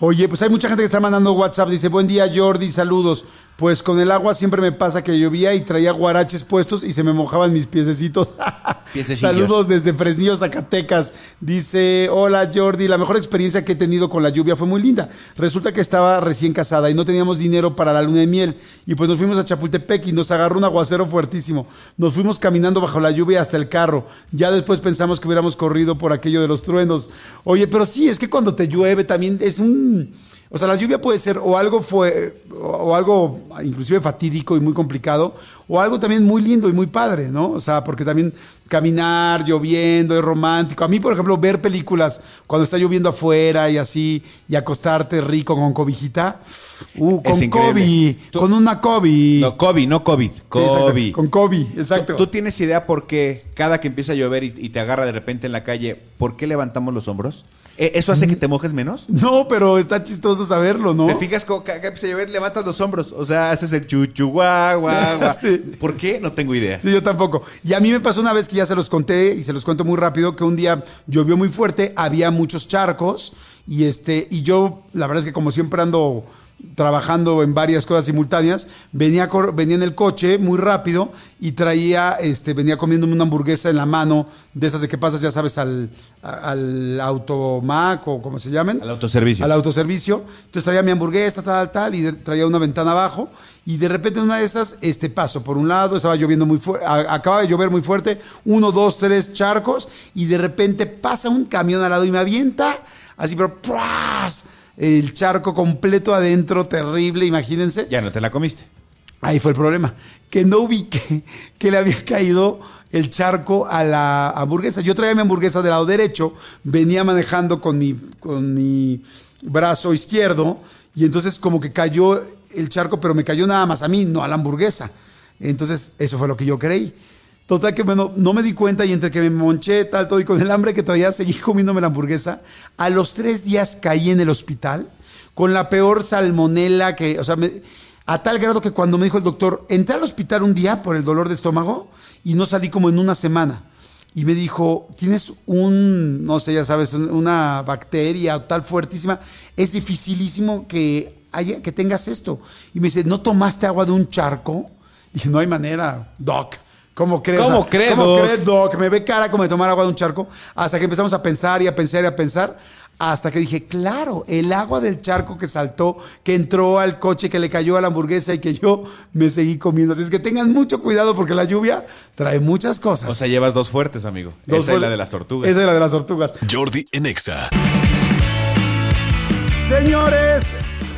Oye, pues hay mucha gente que está mandando WhatsApp. Dice, buen día Jordi, saludos. Pues con el agua siempre me pasa que llovía y traía guaraches puestos y se me mojaban mis piececitos. [laughs] Saludos desde Fresnillo, Zacatecas. Dice, hola Jordi, la mejor experiencia que he tenido con la lluvia fue muy linda. Resulta que estaba recién casada y no teníamos dinero para la luna de miel. Y pues nos fuimos a Chapultepec y nos agarró un aguacero fuertísimo. Nos fuimos caminando bajo la lluvia hasta el carro. Ya después pensamos que hubiéramos corrido por aquello de los truenos. Oye, pero sí, es que cuando te llueve también es un... O sea, la lluvia puede ser o algo fue, o, algo inclusive fatídico y muy complicado, o algo también muy lindo y muy padre, ¿no? O sea, porque también caminar lloviendo, es romántico. A mí, por ejemplo, ver películas cuando está lloviendo afuera y así, y acostarte rico con cobijita, uh, con. Kobe, Tú- con una Kobe. No, COVID, no COVID. Sí, exacto, COVID. con Kobe, exacto. ¿Tú, tú tienes idea por qué cada que empieza a llover y, y te agarra de repente en la calle, ¿por qué levantamos los hombros? Eh, ¿Eso hace que te mojes menos? [laughs] No, pero está chistoso saberlo, ¿no? ¿Te fijas cada que empieza a llover levantas los hombros? O sea, haces el chuchu, guau, guau, guau. [laughs] Sí. ¿Por qué? No tengo idea. Sí, yo tampoco. Y a mí me pasó una vez que ya se los conté y se los cuento muy rápido que un día llovió muy fuerte, había muchos charcos y este y yo la verdad es que como siempre ando trabajando en varias cosas simultáneas, venía venía en el coche muy rápido y traía este venía comiéndome una hamburguesa en la mano de esas de que pasas ya sabes al al automac o como se llamen Al autoservicio. al autoservicio. Entonces traía mi hamburguesa, tal, tal, y traía una ventana abajo. Y de repente en una de esas, este paso por un lado, estaba lloviendo muy fuerte, acaba de llover muy fuerte, uno, dos, tres charcos, y de repente pasa un camión al lado y me avienta, así, pero ¡pras! El charco completo adentro, terrible, imagínense. Ya no te la comiste. Ahí fue el problema, que no ubiqué que le había caído el charco a la hamburguesa. Yo traía mi hamburguesa del lado derecho, venía manejando con mi, con mi brazo izquierdo y entonces como que cayó el charco, pero me cayó nada más a mí, no a la hamburguesa. Entonces eso fue lo que yo creí. Total que bueno, no me di cuenta y entre que me monché tal, todo y con el hambre que traía seguí comiéndome la hamburguesa. A los tres días caí en el hospital con la peor salmonela que, o sea, me- a tal grado que cuando me dijo el doctor, entré al hospital un día por el dolor de estómago y no salí como en una semana. Y me dijo, tienes un, no sé, ya sabes, un- una bacteria tal fuertísima, es dificilísimo que, haya, que tengas esto. Y me dice, ¿no tomaste agua de un charco? Dije, no hay manera, doc. ¿Cómo crees? ¿Cómo O sea, cree, ¿Cómo doc? crees, doc? Me ve cara como de tomar agua de un charco. Hasta que empezamos a pensar y a pensar y a pensar. Hasta que dije, claro, el agua del charco que saltó, que entró al coche, que le cayó a la hamburguesa y que yo me seguí comiendo. Así es que tengan mucho cuidado porque la lluvia trae muchas cosas. O sea, llevas dos fuertes, amigo. Dos Esa fue- es la de las tortugas. Esa es la de las tortugas. Jordi en Exa. Señores,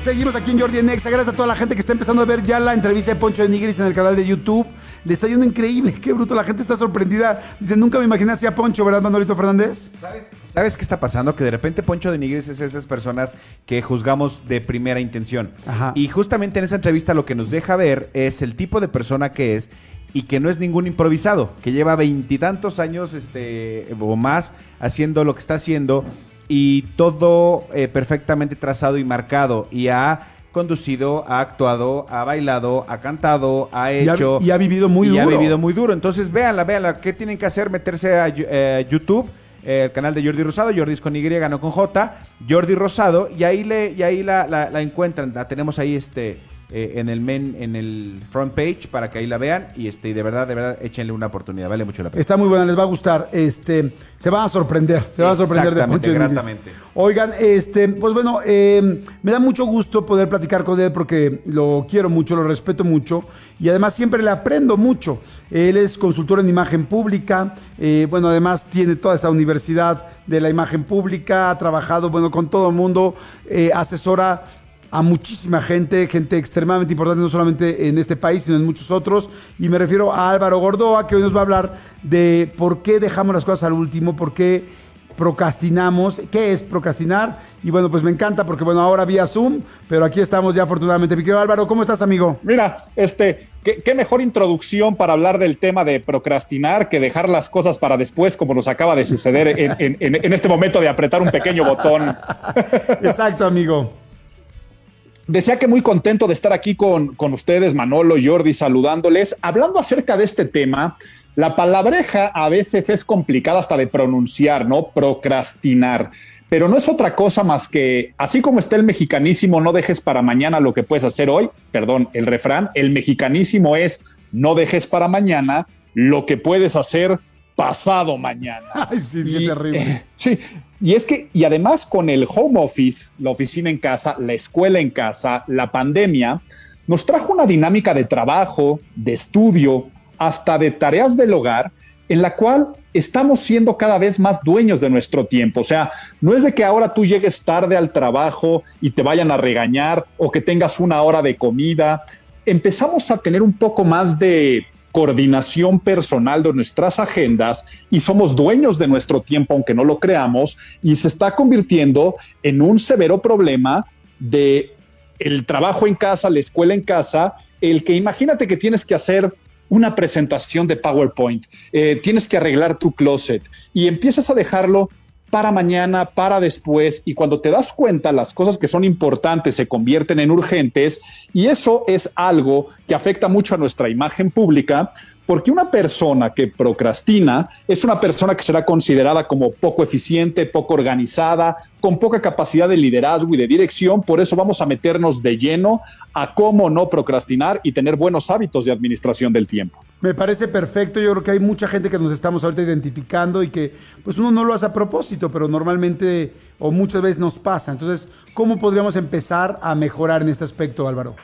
seguimos aquí en Jordi en Exa. Gracias a toda la gente que está empezando a ver ya la entrevista de Poncho de Nigris en el canal de YouTube. Le está yendo increíble, [laughs] qué bruto. La gente está sorprendida. Dice, nunca me imaginé así a Poncho, ¿verdad, Manolito Fernández? ¿Sabes, ¿Sabes qué está pasando? Que de repente Poncho de Nigris es esas personas que juzgamos de primera intención. Ajá. Y justamente en esa entrevista lo que nos deja ver es el tipo de persona que es y que no es ningún improvisado, que lleva veintitantos años este, o más haciendo lo que está haciendo y todo eh, perfectamente trazado y marcado y ha conducido, ha actuado, ha bailado, ha cantado, ha Y ha- hecho y ha vivido muy y ha duro. vivido muy duro. Entonces, véanla, véanla. ¿Qué tienen que hacer? Meterse a eh, YouTube, eh, el canal de Jordi Rosado. Jordi es con Y, no con J. Jordi Rosado. Y ahí, le, y ahí la, la- la encuentran. La tenemos ahí este, eh, en el men, en el front page para que ahí la vean. Y este, y de verdad, de verdad, échenle una oportunidad. Vale mucho la pena. Está muy buena, les va a gustar. Este, se van a sorprender, se van a sorprender de gratamente. Oigan, este, pues bueno, eh, me da mucho gusto poder platicar con él porque lo quiero mucho, lo respeto mucho y además siempre le aprendo mucho. Él es consultor en imagen pública, eh, bueno, además tiene toda esa universidad de la imagen pública, ha trabajado, bueno, con todo el mundo, eh, asesora a muchísima gente, gente extremadamente importante, no solamente en este país, sino en muchos otros. Y me refiero a Álvaro Gordoa, que hoy nos va a hablar de por qué dejamos las cosas al último, por qué procrastinamos, qué es procrastinar. Y bueno, pues me encanta porque, bueno, ahora vía Zoom, pero aquí estamos ya afortunadamente. Mi querido Álvaro, ¿cómo estás, amigo? Mira, este, ¿qué, qué mejor introducción para hablar del tema de procrastinar que dejar las cosas para después, como nos acaba de suceder en, en- en- en este momento de apretar un pequeño botón. [laughs] Exacto, amigo. Decía que muy contento de estar aquí con, con ustedes, Manolo, Jordi, saludándoles. Hablando acerca de este tema, la palabreja a veces es complicada hasta de pronunciar, ¿no? Procrastinar. Pero no es otra cosa más que, así como está el mexicanísimo, no dejes para mañana lo que puedes hacer hoy, perdón, el refrán, el mexicanísimo es, no dejes para mañana lo que puedes hacer pasado mañana. [laughs] Ay, sí, qué Y, terrible. eh, sí, y es que, y además con el home office, la oficina en casa, la escuela en casa, la pandemia, nos trajo una dinámica de trabajo, de estudio, hasta de tareas del hogar, en la cual estamos siendo cada vez más dueños de nuestro tiempo. O sea, no es de que ahora tú llegues tarde al trabajo y te vayan a regañar o que tengas una hora de comida. Empezamos a tener un poco más de coordinación personal de nuestras agendas y somos dueños de nuestro tiempo, aunque no lo creamos, y se está convirtiendo en un severo problema de el trabajo en casa, la escuela en casa, el que imagínate que tienes que hacer una presentación de PowerPoint, eh, tienes que arreglar tu closet y empiezas a dejarlo para mañana, para después, y cuando te das cuenta las cosas que son importantes se convierten en urgentes, y eso es algo que afecta mucho a nuestra imagen pública, porque una persona que procrastina es una persona que será considerada como poco eficiente, poco organizada, con poca capacidad de liderazgo y de dirección. Por eso vamos a meternos de lleno a cómo no procrastinar y tener buenos hábitos de administración del tiempo. Me parece perfecto. Yo creo que hay mucha gente que nos estamos ahorita identificando y que pues uno no lo hace a propósito, pero normalmente o muchas veces nos pasa. Entonces, ¿cómo podríamos empezar a mejorar en este aspecto, Álvaro?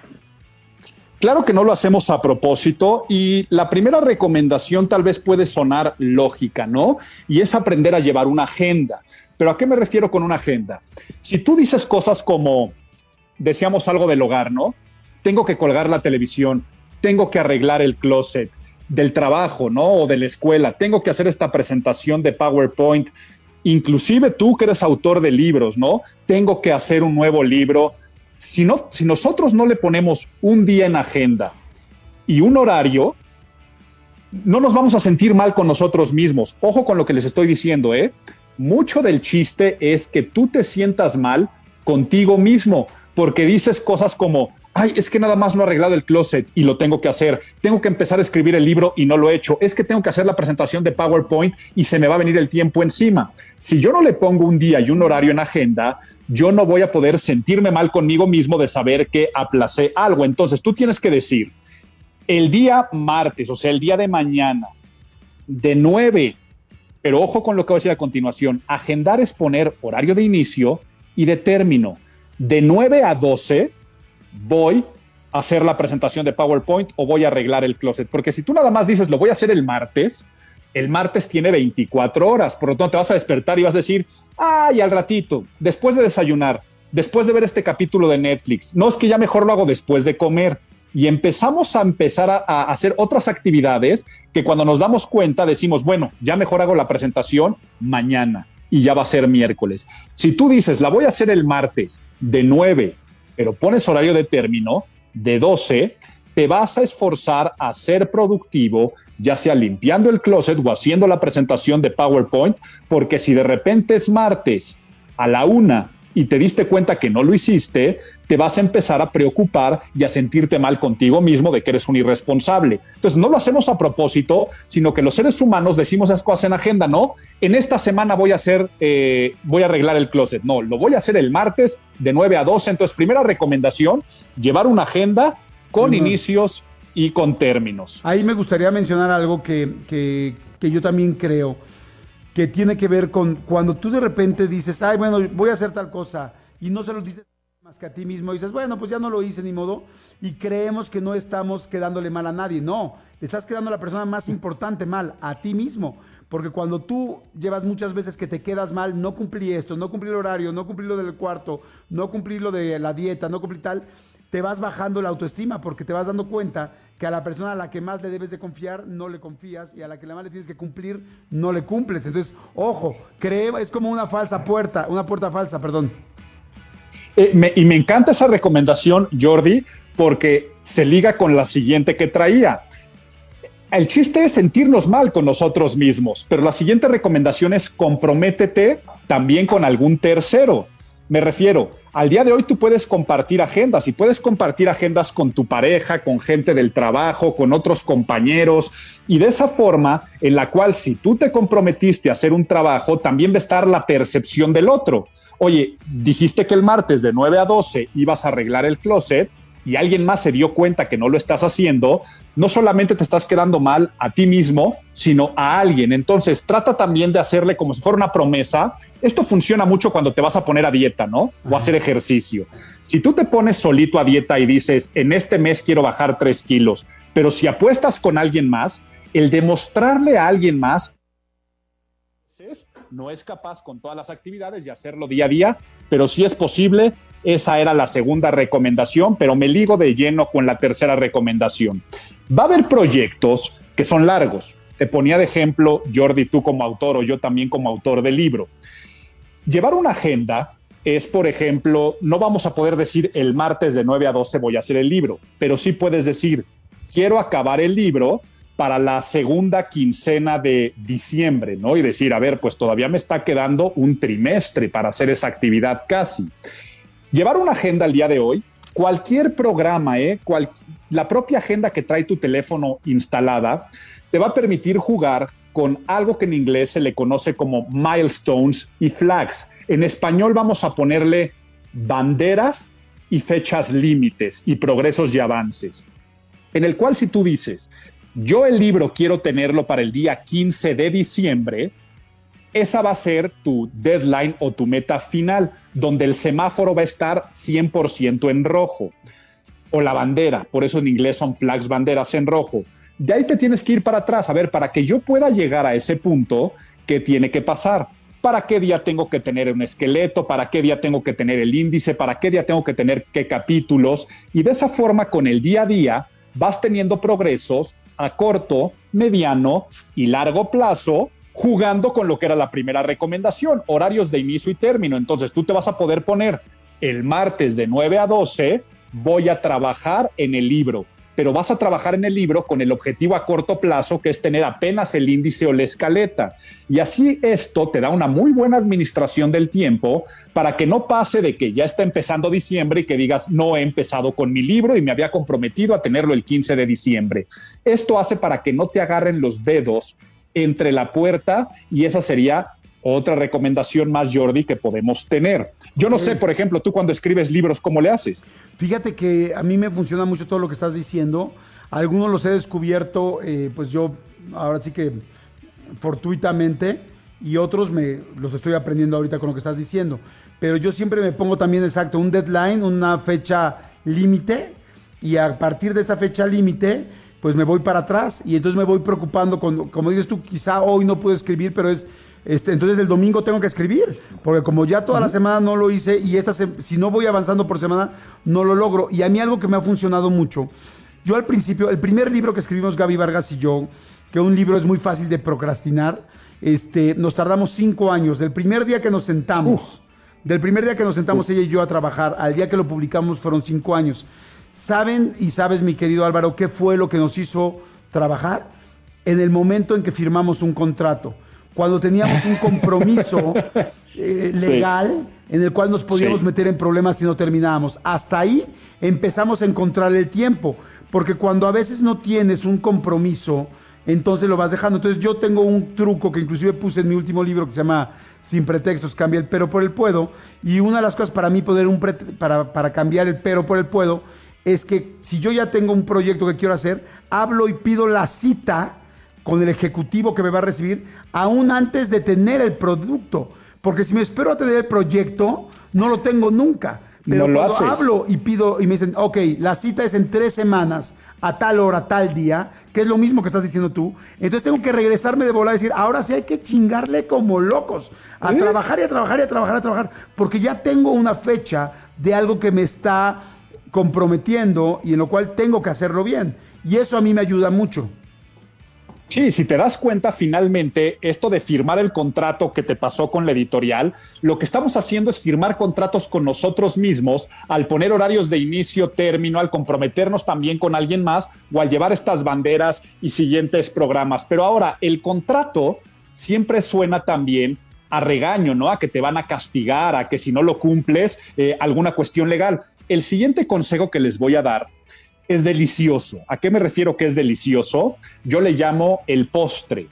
Claro que no lo hacemos a propósito y la primera recomendación tal vez puede sonar lógica, ¿no? Y es aprender a llevar una agenda. Pero ¿a qué me refiero con una agenda? Si tú dices cosas como, decíamos algo del hogar, ¿no? Tengo que colgar la televisión, tengo que arreglar el closet del trabajo, ¿no? O de la escuela, tengo que hacer esta presentación de PowerPoint. Inclusive tú que eres autor de libros, ¿no? Tengo que hacer un nuevo libro si, no, si nosotros no le ponemos un día en agenda y un horario, no nos vamos a sentir mal con nosotros mismos. Ojo con lo que les estoy diciendo, ¿eh? Mucho del chiste es que tú te sientas mal contigo mismo, porque dices cosas como, ay, es que nada más no he arreglado el closet y lo tengo que hacer. Tengo que empezar a escribir el libro y no lo he hecho. Es que tengo que hacer la presentación de PowerPoint y se me va a venir el tiempo encima. Si yo no le pongo un día y un horario en agenda, yo no voy a poder sentirme mal conmigo mismo de saber que aplacé algo. Entonces tú tienes que decir, el día martes, o sea, el día de mañana, de 9, pero ojo con lo que voy a decir a continuación, agendar es poner horario de inicio y de término. De 9 a 12 voy a hacer la presentación de PowerPoint o voy a arreglar el closet. Porque si tú nada más dices, lo voy a hacer el martes, el martes tiene 24 horas, por lo tanto te vas a despertar y vas a decir, ay, al ratito, después de desayunar, después de ver este capítulo de Netflix, no es que ya mejor lo hago después de comer. Y empezamos a empezar a, hacer otras actividades que cuando nos damos cuenta decimos, bueno, ya mejor hago la presentación mañana y ya va a ser miércoles. Si tú dices, la voy a hacer el martes de 9, pero pones horario de término de 12, te vas a esforzar a ser productivo, ya sea limpiando el closet o haciendo la presentación de PowerPoint, porque si de repente es martes a la una y te diste cuenta que no lo hiciste, te vas a empezar a preocupar y a sentirte mal contigo mismo de que eres un irresponsable. Entonces, no lo hacemos a propósito, sino que los seres humanos decimos esas cosas en agenda, ¿no? En esta semana voy a hacer, eh, voy a arreglar el closet. No, lo voy a hacer el martes de 9 a 12. Entonces, primera recomendación, llevar una agenda con inicios y con términos. Ahí me gustaría mencionar algo que, que, que yo también creo que tiene que ver con cuando tú de repente dices, ay, bueno, voy a hacer tal cosa y no se lo dices más que a ti mismo, dices, bueno, pues ya no lo hice ni modo, y creemos que no estamos quedándole mal a nadie. No, le estás quedando a la persona más importante mal, a ti mismo. Porque cuando tú llevas muchas veces que te quedas mal, no cumplí esto, no cumplí el horario, no cumplí lo del cuarto, no cumplí lo de la dieta, no cumplí tal, te vas bajando la autoestima porque te vas dando cuenta que a la persona a la que más le debes de confiar no le confías y a la que más le tienes que cumplir no le cumples. Entonces, ojo, cree, es como una falsa puerta, una puerta falsa, perdón. Eh, y me encanta esa recomendación, Jordi, porque se liga con la siguiente que traía. El chiste es sentirnos mal con nosotros mismos, pero la siguiente recomendación es comprométete también con algún tercero. Me refiero, al día de hoy tú puedes compartir agendas y puedes compartir agendas con tu pareja, con gente del trabajo, con otros compañeros y de esa forma en la cual si tú te comprometiste a hacer un trabajo, también va a estar la percepción del otro. Oye, dijiste que el martes de 9 a 12 ibas a arreglar el closet y alguien más se dio cuenta que no lo estás haciendo, no solamente te estás quedando mal a ti mismo, sino a alguien. Entonces, trata también de hacerle como si fuera una promesa. Esto funciona mucho cuando te vas a poner a dieta, ¿no? O a hacer ejercicio. Si tú te pones solito a dieta y dices, en este mes quiero bajar tres kilos, pero si apuestas con alguien más, el demostrarle a alguien más no es capaz con todas las actividades y hacerlo día a día, pero sí es posible. Esa era la segunda recomendación, pero me ligo de lleno con la tercera recomendación. Va a haber proyectos que son largos. Te ponía de ejemplo, Jordi, tú como autor o yo también como autor del libro. Llevar una agenda es, por ejemplo, no vamos a poder decir el martes de 9 a 12 voy a hacer el libro, pero sí puedes decir, quiero acabar el libro para la segunda quincena de diciembre, ¿no? Y decir, a ver, pues todavía me está quedando un trimestre para hacer esa actividad casi. Llevar una agenda al día de hoy, cualquier programa, ¿eh? la propia agenda que trae tu teléfono instalada, te va a permitir jugar con algo que en inglés se le conoce como milestones y flags. En español vamos a ponerle banderas y fechas límites y progresos y avances. En el cual si tú dices, yo el libro quiero tenerlo para el día 15 de diciembre, esa va a ser tu deadline o tu meta final, donde el semáforo va a estar 100% en rojo. O la bandera, por eso en inglés son flags, banderas en rojo. De ahí te tienes que ir para atrás, a ver, para que yo pueda llegar a ese punto, ¿qué tiene que pasar? ¿Para qué día tengo que tener un esqueleto? ¿Para qué día tengo que tener el índice? ¿Para qué día tengo que tener qué capítulos? Y de esa forma, con el día a día, vas teniendo progresos a corto, mediano y largo plazo, jugando con lo que era la primera recomendación, horarios de inicio y término. Entonces tú te vas a poder poner el martes de 9 a 12, voy a trabajar en el libro pero vas a trabajar en el libro con el objetivo a corto plazo, que es tener apenas el índice o la escaleta. Y así esto te da una muy buena administración del tiempo para que no pase de que ya está empezando diciembre y que digas, no he empezado con mi libro y me había comprometido a tenerlo el 15 de diciembre. Esto hace para que no te agarren los dedos entre la puerta y esa sería otra recomendación más, Jordi, que podemos tener. Yo no sé, por ejemplo, tú cuando escribes libros, ¿cómo le haces? Fíjate que a mí me funciona mucho todo lo que estás diciendo. Algunos los he descubierto, eh, pues yo ahora sí que fortuitamente, y otros me los estoy aprendiendo ahorita con lo que estás diciendo. Pero yo siempre me pongo también exacto un deadline, una fecha límite, y a partir de esa fecha límite, pues me voy para atrás y entonces me voy preocupando, con, como dices tú, quizá hoy no puedo escribir, pero es este, entonces el domingo tengo que escribir, porque como ya toda la semana no lo hice y esta si no voy avanzando por semana, no lo logro. Y a mí algo que me ha funcionado mucho, yo al principio, el primer libro que escribimos Gaby Vargas y yo, que un libro es muy fácil de procrastinar, este, nos tardamos cinco años. Del primer día que nos sentamos, del primer día que nos sentamos ella y yo a trabajar, al día que lo publicamos fueron cinco años. ¿Saben y sabes, mi querido Álvaro, qué fue lo que nos hizo trabajar? En el momento en que firmamos un contrato cuando teníamos un compromiso [laughs] eh, legal en el cual nos podíamos meter en problemas si no terminábamos. Hasta ahí empezamos a encontrar el tiempo, porque cuando a veces no tienes un compromiso, entonces lo vas dejando. Entonces yo tengo un truco que inclusive puse en mi último libro que se llama Sin pretextos, cambia el pero por el puedo. Y una de las cosas para mí poder un para, para cambiar el pero por el puedo es que si yo ya tengo un proyecto que quiero hacer, hablo y pido la cita con el ejecutivo que me va a recibir aún antes de tener el producto. Porque si me espero a tener el proyecto, no lo tengo nunca. Pero no cuando hablo y pido y me dicen, ok, la cita es en tres semanas, a tal hora, tal día, que es lo mismo que estás diciendo tú, entonces tengo que regresarme de volar y decir, ahora sí hay que chingarle como locos, a trabajar y a trabajar y a trabajar, a trabajar, porque ya tengo una fecha de algo que me está comprometiendo y en lo cual tengo que hacerlo bien. Y eso a mí me ayuda mucho. Sí, si te das cuenta, finalmente, esto de firmar el contrato que te pasó con la editorial, lo que estamos haciendo es firmar contratos con nosotros mismos al poner horarios de inicio, término, al comprometernos también con alguien más o al llevar estas banderas y siguientes programas. Pero ahora, el contrato siempre suena también a regaño, ¿no? A que te van a castigar, a que si no lo cumples, eh, alguna cuestión legal. El siguiente consejo que les voy a dar es delicioso. ¿A qué me refiero que es delicioso? Yo le llamo el postre.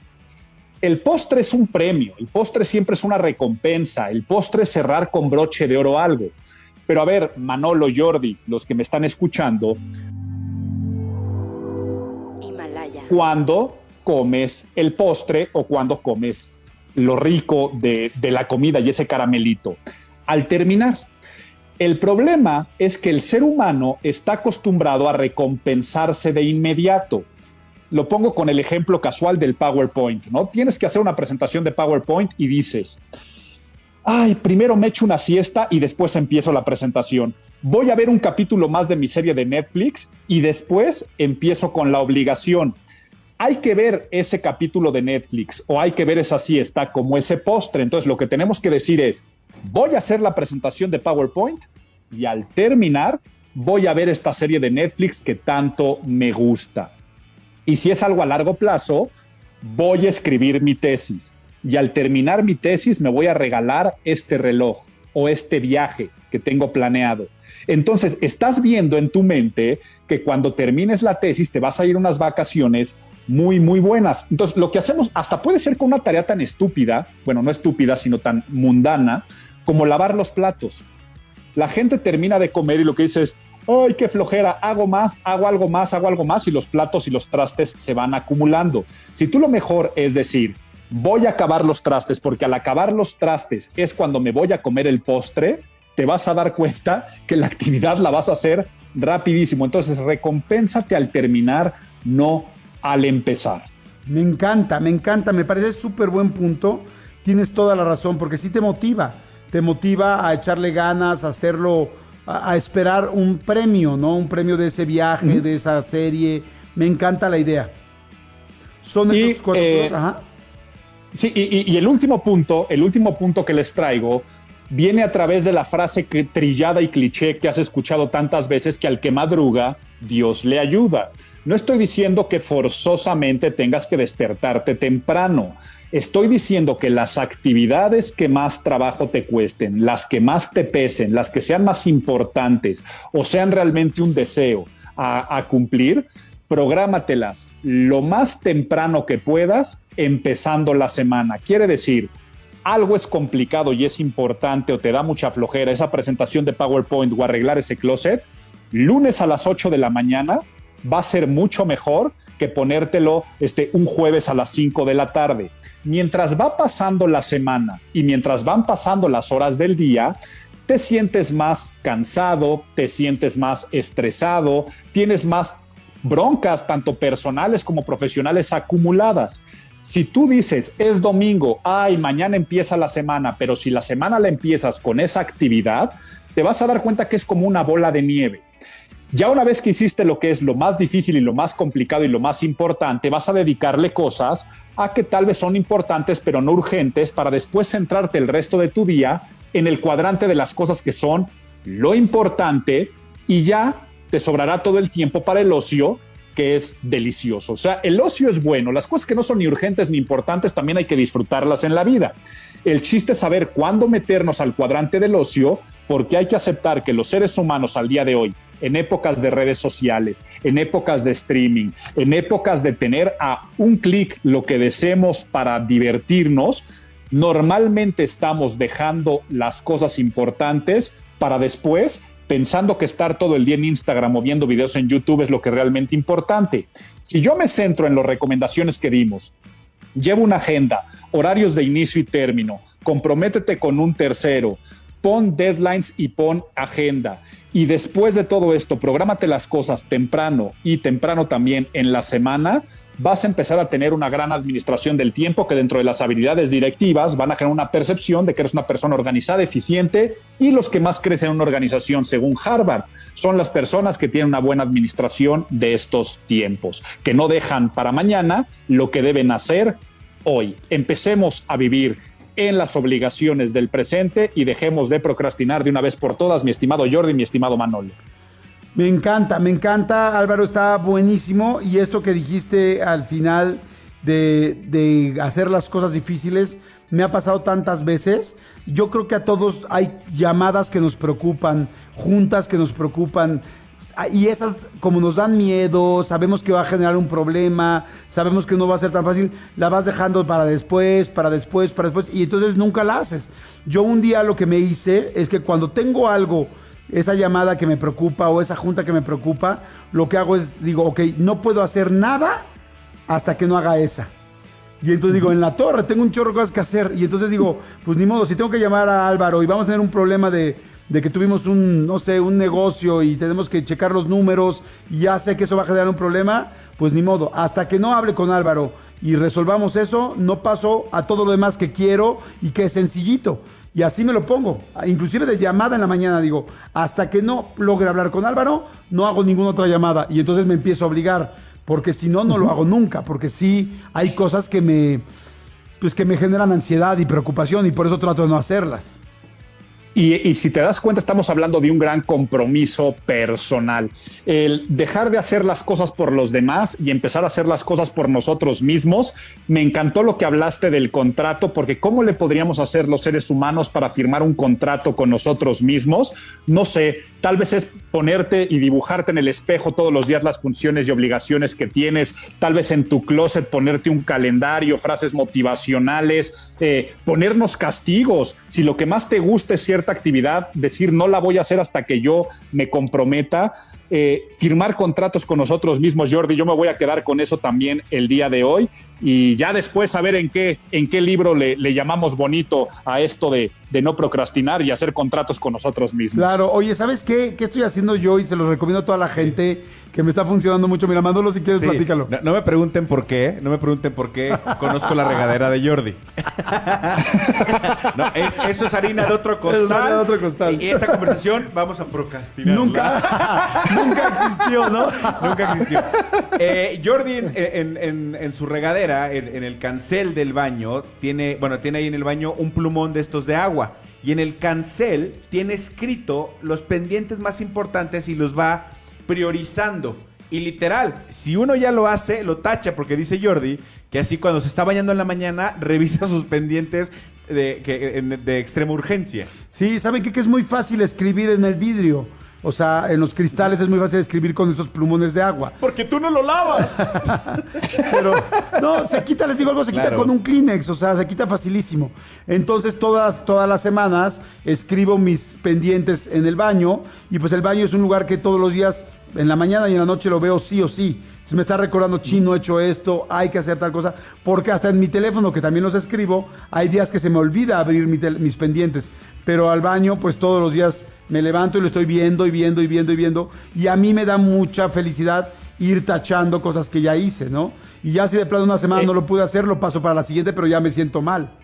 El postre es un premio, el postre siempre es una recompensa, el postre es cerrar con broche de oro algo. Pero a ver, Manolo, Jordi, los que me están escuchando, Himalaya. cuando comes el postre o cuando comes lo rico de, de la comida y ese caramelito, al terminar, el problema es que el ser humano está acostumbrado a recompensarse de inmediato. Lo pongo con el ejemplo casual del PowerPoint, ¿no? Tienes que hacer una presentación de PowerPoint y dices, ay, primero me echo una siesta y después empiezo la presentación. Voy a ver un capítulo más de mi serie de Netflix y después empiezo con la obligación. Hay que ver ese capítulo de Netflix o hay que ver esa siesta como ese postre. Entonces lo que tenemos que decir es, voy a hacer la presentación de PowerPoint y al terminar voy a ver esta serie de Netflix que tanto me gusta. Y si es algo a largo plazo, voy a escribir mi tesis. Y al terminar mi tesis me voy a regalar este reloj o este viaje que tengo planeado. Entonces, estás viendo en tu mente que cuando termines la tesis te vas a ir unas vacaciones muy, muy buenas. Entonces, lo que hacemos hasta puede ser con una tarea tan estúpida, bueno, no estúpida, sino tan mundana, como lavar los platos. La gente termina de comer y lo que dice es, ¡ay, qué flojera! Hago más, hago algo más, hago algo más y los platos y los trastes se van acumulando. Si tú lo mejor es decir, voy a acabar los trastes porque al acabar los trastes es cuando me voy a comer el postre, te vas a dar cuenta que la actividad la vas a hacer rapidísimo. Entonces, recompénsate al terminar, no al empezar. Me encanta, me encanta, me parece súper buen punto. Tienes toda la razón, porque sí te motiva, te motiva a echarle ganas, a hacerlo, a, a esperar un premio, ¿no? Un premio de ese viaje, de esa serie. Me encanta la idea. Son Y, esos cuatro eh, ajá. Sí, y, el último punto, el último punto que les traigo, viene a través de la frase trillada y cliché que has escuchado tantas veces que al que madruga, Dios le ayuda. No estoy diciendo que forzosamente tengas que despertarte temprano. Estoy diciendo que las actividades que más trabajo te cuesten, las que más te pesen, las que sean más importantes o sean realmente un deseo a, a cumplir, prográmatelas lo más temprano que puedas empezando la semana. Quiere decir, algo es complicado y es importante o te da mucha flojera esa presentación de PowerPoint o arreglar ese closet, lunes a las 8 de la mañana va a ser mucho mejor que ponértelo este, un jueves a las 5 de la tarde. Mientras va pasando la semana y mientras van pasando las horas del día, te sientes más cansado, te sientes más estresado, tienes más broncas, tanto personales como profesionales, acumuladas. Si tú dices, es domingo, ay, mañana empieza la semana, pero si la semana la empiezas con esa actividad, te vas a dar cuenta que es como una bola de nieve. Ya una vez que hiciste lo que es lo más difícil y lo más complicado y lo más importante, vas a dedicarle cosas a que tal vez son importantes pero no urgentes para después centrarte el resto de tu día en el cuadrante de las cosas que son lo importante y ya te sobrará todo el tiempo para el ocio que es delicioso. O sea, el ocio es bueno, las cosas que no son ni urgentes ni importantes también hay que disfrutarlas en la vida. El chiste es saber cuándo meternos al cuadrante del ocio porque hay que aceptar que los seres humanos al día de hoy, en épocas de redes sociales, en épocas de streaming, en épocas de tener a un clic lo que deseemos para divertirnos, normalmente estamos dejando las cosas importantes para después pensando que estar todo el día en Instagram o viendo videos en YouTube es lo que realmente importante. Si yo me centro en las recomendaciones que dimos, llevo una agenda, horarios de inicio y término, comprométete con un tercero, pon deadlines y pon agenda. Y después de todo esto, prográmate las cosas temprano y temprano también en la semana, vas a empezar a tener una gran administración del tiempo que dentro de las habilidades directivas van a generar una percepción de que eres una persona organizada, eficiente y los que más crecen en una organización, según Harvard, son las personas que tienen una buena administración de estos tiempos, que no dejan para mañana lo que deben hacer hoy. Empecemos a vivir en las obligaciones del presente y dejemos de procrastinar de una vez por todas, mi estimado Jordi, mi estimado Manolo. Me encanta, me encanta, Álvaro, está buenísimo. Y esto que dijiste al final de, de hacer las cosas difíciles, me ha pasado tantas veces. Yo creo que a todos hay llamadas que nos preocupan, juntas que nos preocupan. Y esas, como nos dan miedo, sabemos que va a generar un problema, sabemos que no va a ser tan fácil, la vas dejando para después, para después, para después, y entonces nunca la haces. Yo un día lo que me hice es que cuando tengo algo esa llamada que me preocupa o esa junta que me preocupa, lo que hago es, digo, ok, no puedo hacer nada hasta que no haga esa. Y entonces digo, en la torre tengo un chorro de cosas que hacer. Y entonces digo, pues ni modo, si tengo que llamar a Álvaro y vamos a tener un problema de, de que tuvimos un, no sé, un negocio y tenemos que checar los números y ya sé que eso va a generar un problema, pues ni modo. Hasta que no hable con Álvaro y resolvamos eso, no paso a todo lo demás que quiero y que es sencillito. Y así me lo pongo. Inclusive de llamada en la mañana digo, hasta que no logre hablar con Álvaro, no hago ninguna otra llamada. Y entonces me empiezo a obligar, porque si no, no lo hago nunca, porque sí hay cosas que me, pues que me generan ansiedad y preocupación y por eso trato de no hacerlas. Y, si te das cuenta, estamos hablando de un gran compromiso personal. El dejar de hacer las cosas por los demás y empezar a hacer las cosas por nosotros mismos. Me encantó lo que hablaste del contrato, porque ¿cómo le podríamos hacer los seres humanos para firmar un contrato con nosotros mismos? No sé, tal vez es ponerte y dibujarte en el espejo todos los días las funciones y obligaciones que tienes. Tal vez en tu closet ponerte un calendario, frases motivacionales, eh, ponernos castigos. Si lo que más te gusta es cierto actividad, decir no la voy a hacer hasta que yo me comprometa, eh, firmar contratos con nosotros mismos, Jordi. Yo me voy a quedar con eso también el día de hoy y ya después saber en qué, en qué libro le, llamamos bonito a esto de, no procrastinar y hacer contratos con nosotros mismos. Claro, oye, ¿sabes qué? ¿Qué estoy haciendo yo? Y se lo recomiendo a toda la gente que me está funcionando mucho. Mira, mándalo si quieres, platícalo. No, me pregunten por qué, no me pregunten por qué conozco la regadera de Jordi. no, eso es harina de otro costal. de otro costal. Y esa conversación vamos a procrastinar. Nunca. [laughs] Nunca existió, ¿no? Nunca existió. Eh, Jordi en, su regadera, en, el cancel del baño, tiene, bueno, tiene ahí en el baño un plumón de estos de agua. Y en el cancel tiene escrito los pendientes más importantes y los va priorizando. Y literal, si uno ya lo hace, lo tacha, porque dice Jordi que así cuando se está bañando en la mañana, [laughs] revisa sus pendientes de, de extrema urgencia. Sí, ¿saben qué? Que es muy fácil escribir en el vidrio. O sea, en los cristales es muy fácil escribir con esos plumones de agua. Porque tú no lo lavas. [laughs] Pero, no, se quita, les digo algo, se quita con un Kleenex, o sea, se quita facilísimo. Entonces, todas, todas las semanas escribo mis pendientes en el baño, y pues el baño es un lugar que todos los días, en la mañana y en la noche, lo veo sí o sí. Si me está recordando, chino, he hecho esto, hay que hacer tal cosa. Porque hasta en mi teléfono, que también los escribo, hay días que se me olvida abrir mis pendientes. Pero al baño, pues todos los días me levanto y lo estoy viendo y viendo y viendo y viendo. Y a mí me da mucha felicidad ir tachando cosas que ya hice, ¿no? Y ya si de plano una semana no lo pude hacer, lo paso para la siguiente, pero ya me siento mal.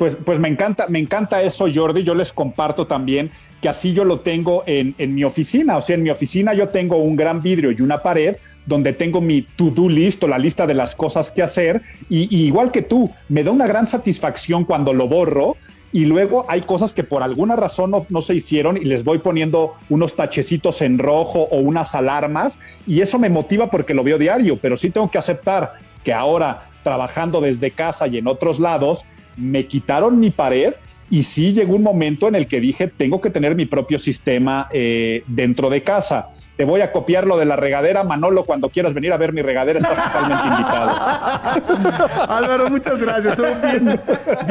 Pues, pues me encanta, me encanta eso, Jordi. Yo les comparto también que así yo lo tengo en, en mi oficina. O sea, en mi oficina yo tengo un gran vidrio y una pared donde tengo mi to-do list o la lista de las cosas que hacer. Y, igual que tú, me da una gran satisfacción cuando lo borro. Y luego hay cosas que por alguna razón no, se hicieron y les voy poniendo unos tachecitos en rojo o unas alarmas. Y eso me motiva porque lo veo diario. Pero sí tengo que aceptar que ahora, trabajando desde casa y en otros lados, me quitaron mi pared y sí llegó un momento en el que dije, tengo que tener mi propio sistema eh, dentro de casa te voy a copiar lo de la regadera. Manolo, cuando quieras venir a ver mi regadera, estás totalmente invitado. [laughs] Álvaro, muchas gracias.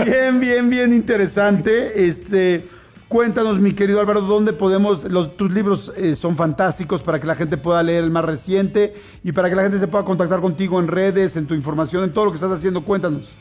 Bien, bien, bien, interesante. Este, cuéntanos, mi querido Álvaro, dónde podemos. Tus libros eh, son fantásticos para que la gente pueda leer el más reciente y para que la gente se pueda contactar contigo en redes, en tu información, en todo lo que estás haciendo. Cuéntanos.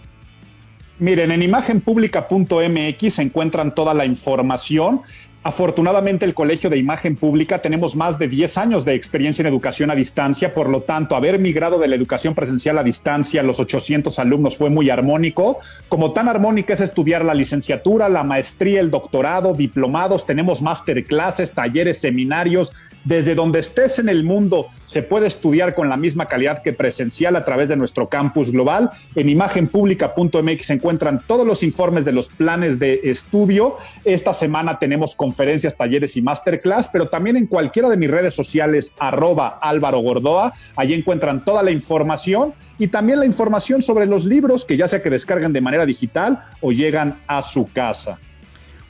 Miren, en imagenpublica.mx se encuentran toda la información. Afortunadamente, el Colegio de Imagen Pública tenemos más de 10 años de experiencia en educación a distancia, por lo tanto, haber migrado de la educación presencial a distancia los 800 alumnos fue muy armónico. Como tan armónica es estudiar la licenciatura, la maestría, el doctorado, diplomados, tenemos masterclasses, talleres, seminarios. Desde donde estés en el mundo se puede estudiar con la misma calidad que presencial a través de nuestro campus global. En imagenpublica.mx se encuentran todos los informes de los planes de estudio. Esta semana tenemos conferencias, talleres y masterclass, pero también en cualquiera de mis redes sociales, arroba Álvaro Gordoa. Allí encuentran toda la información y también la información sobre los libros que ya sea que descargan de manera digital o llegan a su casa.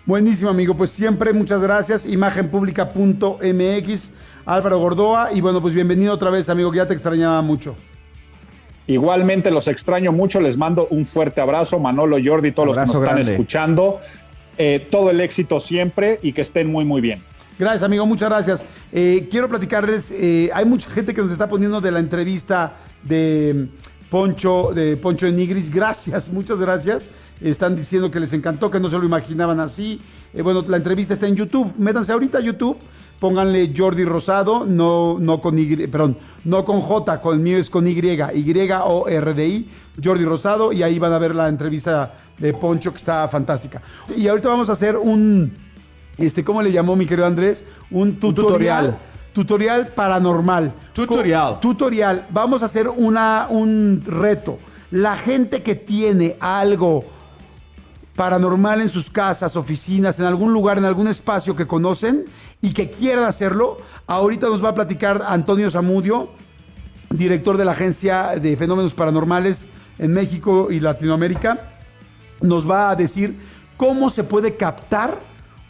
Buenísimo, amigo. Pues siempre muchas gracias. Imagenpublica.mx, Álvaro Gordoa. Y bueno, pues bienvenido otra vez, amigo, que ya te extrañaba mucho. Igualmente los extraño mucho, les mando un fuerte abrazo, Manolo, Jordi, todos los que nos están escuchando. Eh, todo el éxito siempre y que estén muy, muy bien. Gracias, amigo, muchas gracias. Eh, quiero platicarles, eh, hay mucha gente que nos está poniendo de la entrevista de Poncho, de Poncho de Nigris. Gracias, [laughs] muchas gracias. Están diciendo que les encantó, que no se lo imaginaban así. bueno, la entrevista está en YouTube. Métanse ahorita a YouTube pónganle Jordi Rosado, no, no con Y, perdón, no con J, con mío es con Y, Y-O-R-D-I, Jordi Rosado, y ahí van a ver la entrevista de Poncho, que está fantástica. Y ahorita vamos a hacer un, este, ¿cómo le llamó mi querido Andrés? Un tutorial. Tutorial paranormal. Tutorial. Tutorial. Vamos a hacer una, un reto. La gente que tiene algo paranormal en sus casas, oficinas, en algún lugar, en algún espacio que conocen y que quieran hacerlo, ahorita nos va a platicar Antonio Zamudio, director de la Agencia de Fenómenos Paranormales en México y Latinoamérica, nos va a decir cómo se puede captar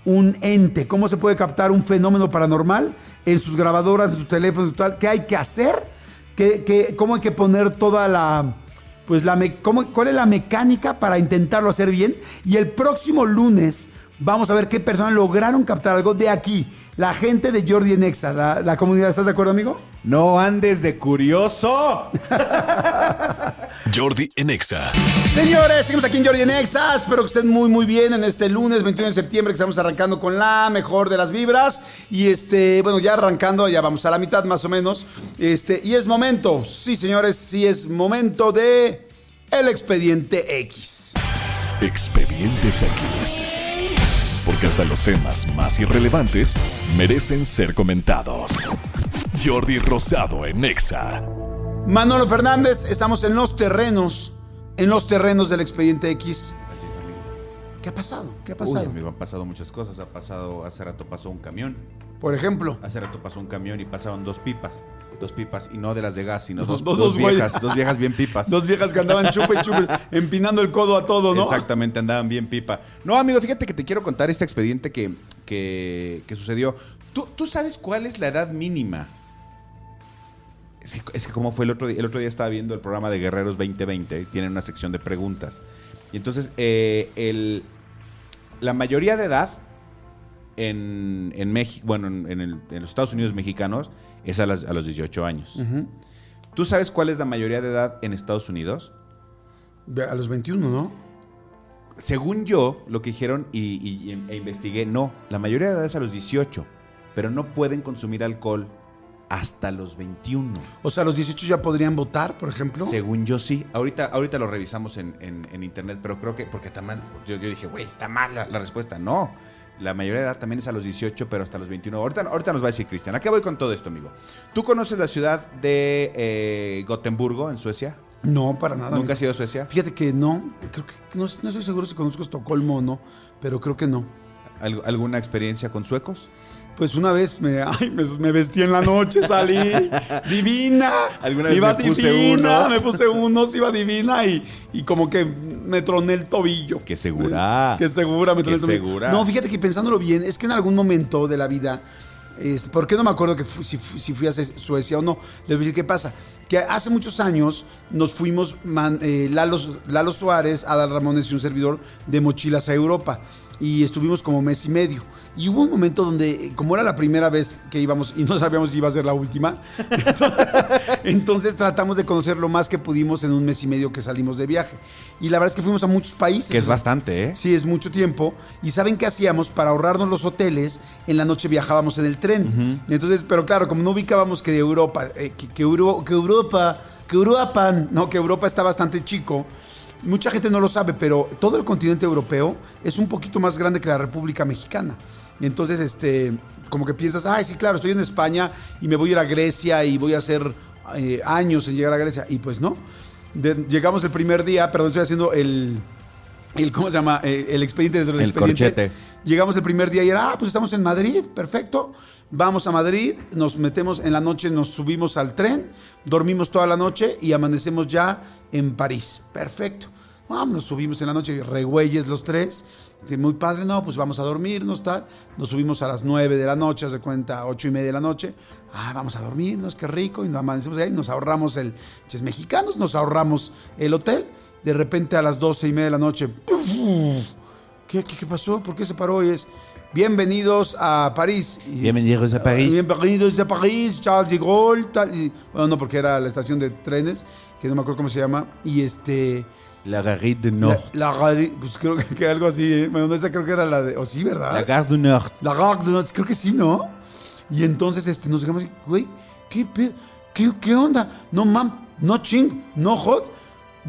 un ente, cómo se puede captar un fenómeno paranormal en sus grabadoras, en sus teléfonos tal, qué hay que hacer, qué, cómo hay que poner toda la, pues la, cuál es la mecánica para intentarlo hacer bien. Y el próximo lunes vamos a ver qué personas lograron captar algo de aquí, la gente de Jordi en Exa, la, la comunidad, ¿estás de acuerdo, amigo? No andes de curioso. [laughs] Jordi en Exa. Señores, seguimos aquí en Jordi en Exa. Espero que estén muy, muy bien en este lunes 21 de septiembre que estamos arrancando con la mejor de las vibras. Y este, bueno, ya arrancando, ya vamos a la mitad más o menos. Este, y es momento, sí, señores, sí es momento de el expediente X. Expedientes X. Porque hasta los temas más irrelevantes merecen ser comentados. Jordi Rosado en Exa. Manolo Fernández, estamos en los terrenos, en los terrenos del expediente X. Así es, amigo. ¿Qué ha pasado? ¿Qué ha Uy, pasado? amigo, han pasado muchas cosas. Ha pasado, hace rato pasó un camión. Por ejemplo. Hace rato pasó un camión y pasaban dos pipas. Dos pipas, y no de las de gas, sino No, dos, dos- dos dos güeyes. viejas, dos viejas bien pipas. Dos viejas que andaban chupe y chupe, empinando el codo a todo, ¿no? Exactamente, andaban bien pipa. No, amigo, fíjate que te quiero contar este expediente que, que, que sucedió. ¿Tú, tú sabes cuál es la edad mínima? Es que, es que como fue el otro día, el otro día estaba viendo el programa de Guerreros 2020, tienen una sección de preguntas. Y entonces, eh, el, la mayoría de edad en, en México, bueno, en, en el- en los Estados Unidos mexicanos es a, las- a los 18 años. ¿Tú sabes cuál es la mayoría de edad en Estados Unidos? A los 21, ¿no? Según yo, lo que dijeron y, y- e investigué, no, la mayoría de edad es a los 18, pero no pueden consumir alcohol hasta los 21. O sea, los 18 ya podrían votar, por ejemplo. Según yo sí. Ahorita, ahorita lo revisamos en, en- en internet, pero creo que, porque también, yo, yo dije, güey, está mal la, la respuesta. No, la mayoría de edad también es a los 18, pero hasta los 21. Ahorita, ahorita nos va a decir Cristian. ¿A qué voy con todo esto, amigo? ¿Tú conoces la ciudad de eh, Gotemburgo, en Suecia? No, para nada. ¿Nunca amigo. has ido a Suecia? Fíjate que no. Creo que no, no estoy seguro si conozco Estocolmo o no, pero creo que no. ¿Al- ¿Alguna experiencia con suecos? Pues una vez me, [laughs] ay, me, me vestí en la noche, salí divina. Alguna vez iba me puse divina, unos. me puse unos, iba divina y, y como que me troné el tobillo. Qué segura. Qué segura, me troné el tobillo. segura. No, fíjate que pensándolo bien, es que en algún momento de la vida, es, ¿por qué no me acuerdo que si, si fui a Suecia o no? Les voy a decir qué pasa. Que hace muchos años nos fuimos, man- eh, Lalo, Lalo Suárez, Adal Ramones y un servidor de mochilas a Europa. Y estuvimos como mes y medio. Y hubo un momento donde, como era la primera vez que íbamos y no sabíamos si iba a ser la última, [laughs] entonces tratamos de conocer lo más que pudimos en un mes y medio que salimos de viaje. Y la verdad es que fuimos a muchos países. Que es bastante, ¿eh? Sí, es mucho tiempo. ¿Y saben qué hacíamos? Para ahorrarnos los hoteles, en la noche viajábamos en el tren. Entonces, pero claro, como no ubicábamos que Europa, eh, que, que Euro- que Europa, que Europa, no, que Europa está bastante chico. Mucha gente no lo sabe, pero todo el continente europeo es un poquito más grande que la República Mexicana. Entonces, este, como que piensas, ay, sí, claro, estoy en España y me voy a ir a Grecia y voy a hacer eh, años en llegar a Grecia. Y pues no. De- llegamos el primer día, perdón, estoy haciendo el, el ¿cómo se llama? Eh, El, expediente dentro del El expediente. corchete. Llegamos el primer día y era, ah, pues estamos en Madrid, perfecto. Vamos a Madrid, nos metemos en la noche, nos subimos al tren, dormimos toda la noche y amanecemos ya en París. Perfecto. Vamos, nos subimos en la noche, regüeyes los tres. Muy padre, no, pues vamos a dormirnos, tal. Nos subimos a las 9 de la noche, de cuenta, ocho y media de la noche. Ah, vamos a dormirnos, qué rico. Y nos amanecemos ahí, nos ahorramos el. Ches mexicanos, nos ahorramos el hotel. De repente a las 12 y media de la noche. ¿Qué, qué, qué pasó? ¿Por qué se paró? Y es, bienvenidos a París. Bienvenidos a París. Bienvenidos a París, Charles de Gaulle. Tal, y- bueno, no, porque era la estación de trenes, que no me acuerdo cómo se llama. Y este... La Gare du Nord. La, la Gare- pues creo que, que algo así, ¿eh? Bueno, esa creo que era la de... O sí, ¿verdad? La Gare du Nord. La Gare de Nord, creo que sí, ¿no? Y entonces este, nos dejamos, güey, ¿qué, qué, ¿qué onda? No mam, no ching, no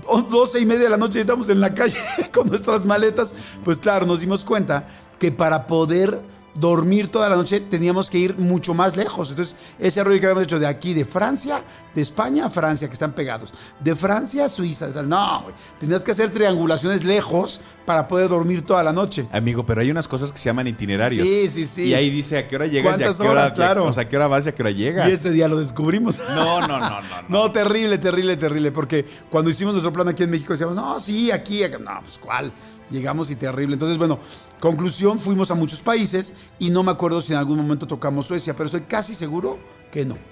o- 12 y media de la noche estamos en la calle [laughs] con nuestras maletas, pues claro, nos dimos cuenta que para poder dormir toda la noche teníamos que ir mucho más lejos. Entonces, ese rollo que habíamos hecho de aquí, de Francia, de España a Francia, que están pegados, de Francia a Suiza, de tal. no, güey, tenías que hacer triangulaciones lejos para poder dormir toda la noche. Amigo, pero hay unas cosas que se llaman itinerarios. Sí, sí, sí. Y ahí dice a qué hora llegas y a ¿Cuántas qué hora, horas? Claro. o sea, a qué hora vas y a qué hora llegas. Y ese día lo descubrimos. [laughs] No, no, no, no, no. [laughs] No, terrible, terrible, terrible. Porque cuando hicimos nuestro plan aquí en México decíamos, no, sí, aquí, acá". no, pues cuál. Llegamos y terrible. Entonces, bueno, conclusión, fuimos a muchos países y no me acuerdo si en algún momento tocamos Suecia, pero estoy casi seguro que no. [laughs]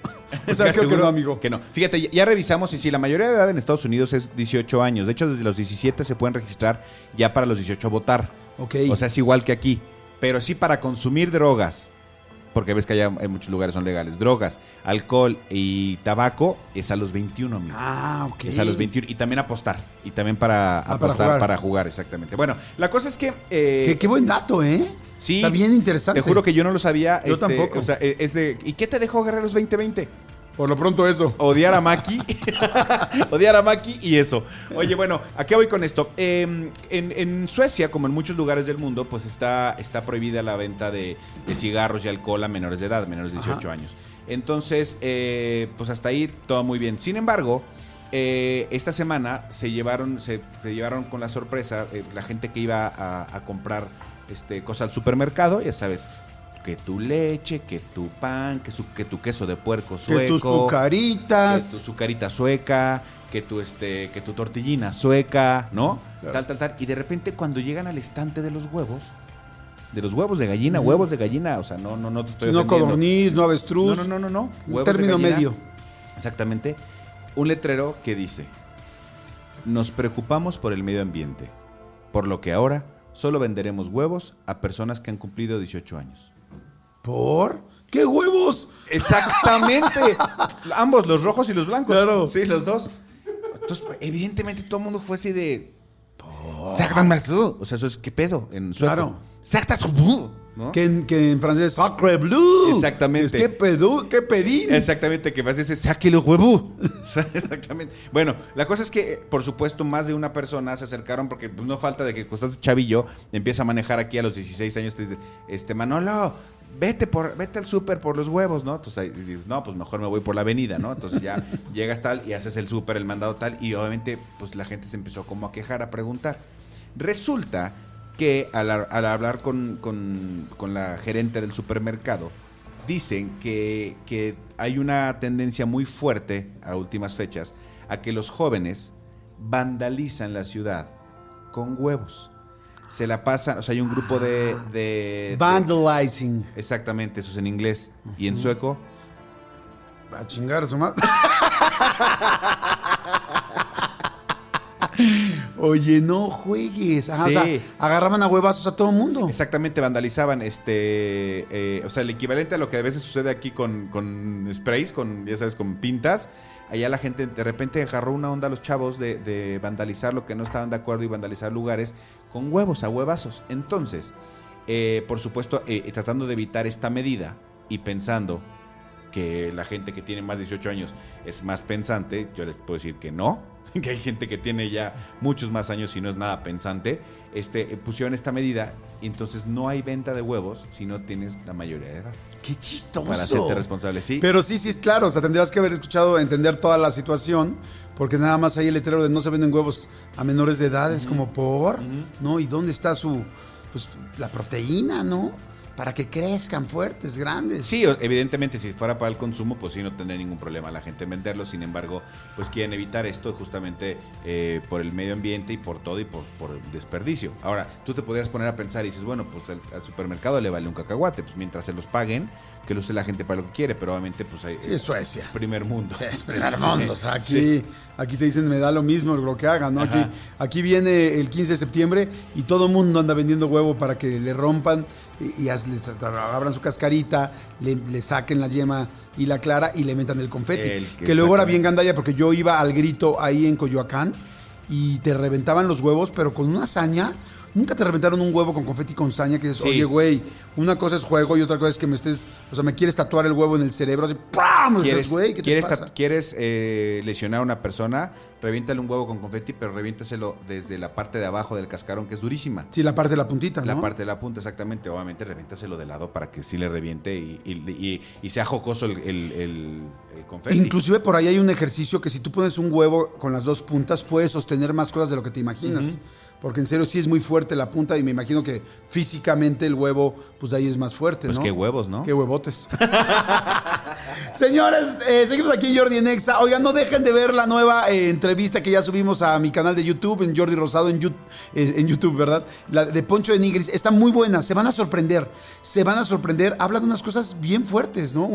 O sea, creo que Seguro no, amigo. Que no. Fíjate, ya- revisamos y sí, la mayoría de edad en Estados Unidos es 18 años. De hecho, desde los 17 se pueden registrar ya para los 18 a votar. Ok. O sea, es igual que aquí. Pero sí para consumir drogas. Porque ves que allá en muchos lugares son legales. Drogas, alcohol y tabaco es a los 21, amigo. ah, ok. Es a los 21. Y también apostar. Y también para Ah, para apostar, jugar. para jugar, exactamente. Bueno, la cosa es que... eh, Qué, qué buen dato, ¿eh? Sí. Está bien interesante. Te juro que yo no lo sabía. Yo este, tampoco. O sea, eh, es de... ¿Y qué te dejó Guerreros 2020? Por lo pronto eso. Odiar a Maki. [laughs] Odiar a Maki y eso. Oye, bueno, ¿a qué voy con esto? Eh, en, en Suecia, como en muchos lugares del mundo, pues está, está prohibida la venta de, de cigarros y alcohol a menores de edad, menores de 18 años. Entonces, eh, pues hasta ahí todo muy bien. Sin embargo, eh, esta semana se llevaron, se, se llevaron con la sorpresa eh, la gente que iba a, a comprar este, cosas al supermercado, ya sabes. Que tu leche, que tu pan, que, su, que tu queso de puerco sueco. que tus Que sucaritas. tu sucarita sueca, que tu, este, que tu tortillina sueca, ¿no? Claro. Tal, tal, tal. Y de repente cuando llegan al estante de los huevos, de los huevos de gallina, huevos de gallina, o sea, no, no, no te estoy no codorniz, no No, avestruz. no, no, no, no. De término medio. Exactamente. Un letrero que dice, nos preocupamos por el medio ambiente, por lo que ahora solo venderemos huevos a personas que han cumplido 18 años. ¿Por? ¿Qué huevos? Exactamente. [laughs] Ambos, los rojos y los blancos. Claro. Sí, los dos. Entonces, evidentemente todo el mundo fue así de. "Sácame tú". O sea, eso es qué pedo en sueco. Claro. Tú", ¿no? Que en, que en francés, sacre bleu. Exactamente. Es que pedú, qué pedín. Exactamente, que vas a decir, saque los huevos. [laughs] [laughs] Exactamente. Bueno, la cosa es que, por supuesto, más de una persona se acercaron porque pues, no falta de que estás chavillo empieza a manejar aquí a los 16 años, te dice, este, Manolo, vete por, vete al súper por los huevos, ¿no? Entonces ahí dices, no, pues mejor me voy por la avenida, ¿no? Entonces ya [laughs] llegas tal y haces el súper, el mandado tal, y obviamente, pues la gente se empezó como a quejar, a preguntar. Resulta que al, al hablar con, con- con la gerente del supermercado, dicen que, que hay una tendencia muy fuerte a últimas fechas a que los jóvenes vandalizan la ciudad con huevos. Se la pasan, o sea, hay un grupo de... de- de- Vandalizing. exactamente, eso es en inglés. Y en sueco, Va a chingar su madre. Oye, no juegues. Ajá, O sea, agarraban a huevazos a todo el mundo. exactamente vandalizaban, este, eh, o sea, el equivalente a lo que a veces sucede aquí con, con sprays, con, ya sabes, con pintas. Allá la gente de repente agarró una onda a los chavos de, de vandalizar lo que no estaban de acuerdo y vandalizar lugares con huevos, a huevazos. Entonces, eh, por supuesto, eh, eh, tratando de evitar esta medida y pensando que la gente que tiene más de 18 años es más pensante, yo les puedo decir que no, [laughs] que hay gente que tiene ya muchos más años y no es nada pensante, este, eh, pusieron esta medida y entonces no hay venta de huevos si no tienes la mayoría de edad Qué chistoso. para hacerte responsable. Sí, Pero sí, sí, es claro. O sea, tendrías que haber escuchado, entender toda la situación. Porque nada más hay el letrero de no se venden huevos a menores de edad. Es como por, ¿no? ¿Y dónde está su, pues, la proteína, ¿no? Para que crezcan fuertes, grandes. Sí, evidentemente, si fuera para el consumo, pues sí, no tendría ningún problema la gente en venderlo. Sin embargo, pues quieren evitar esto justamente eh, por el medio ambiente y por todo y por, por el desperdicio. Ahora, tú te podrías poner a pensar y dices, bueno, pues al, al supermercado le vale un cacahuate, pues mientras se los paguen, que lo use la gente para lo que quiere, pero obviamente, pues hay, Sí, es Suecia. es primer mundo. Sí, es primer [laughs] mundo. O sea, aquí, sí. aquí te dicen, me da lo mismo lo que hagan, ¿no? Aquí, aquí viene el 15 de septiembre y todo el mundo anda vendiendo huevo para que le rompan y, les abran su cascarita, le, le saquen la yema y la clara y le metan el confeti. El que, que- luego era bien gandalla porque yo iba al grito ahí en Coyoacán y te reventaban los huevos, pero con una hazaña. ¿Nunca te reventaron un huevo con confeti con saña que dices, Sí. oye, güey, una cosa es juego y otra cosa es que me estés, o sea, me quieres tatuar el huevo en el cerebro, así, ¡pam! ¿Quieres, güey, ¿qué te quieres, pasa? quieres, eh, lesionar a una persona? Reviéntale un huevo con confeti, pero reviéntaselo desde la parte de abajo del cascarón, que es durísima. Sí, la parte de la puntita, La parte de la punta, exactamente. Obviamente, reviéntaselo de lado para que sí le reviente y, y- y- y sea jocoso el, el, el- el confeti. Inclusive por ahí hay un ejercicio que si tú pones un huevo con las dos puntas, puedes sostener más cosas de lo que te imaginas. Porque en serio sí es muy fuerte la punta y me imagino que físicamente el huevo, pues de ahí es más fuerte, Pues ¿no? qué huevos, ¿no? Qué huevotes. [laughs] Señores, eh, seguimos aquí en Jordi en Exa. Oigan, no dejen de ver la nueva eh, entrevista que ya subimos a mi canal de YouTube, en Jordi Rosado, eh, en YouTube, ¿verdad? La de Poncho de Nigris. Está muy buena, se van a sorprender. Se van a sorprender. Habla de unas cosas bien fuertes, ¿no?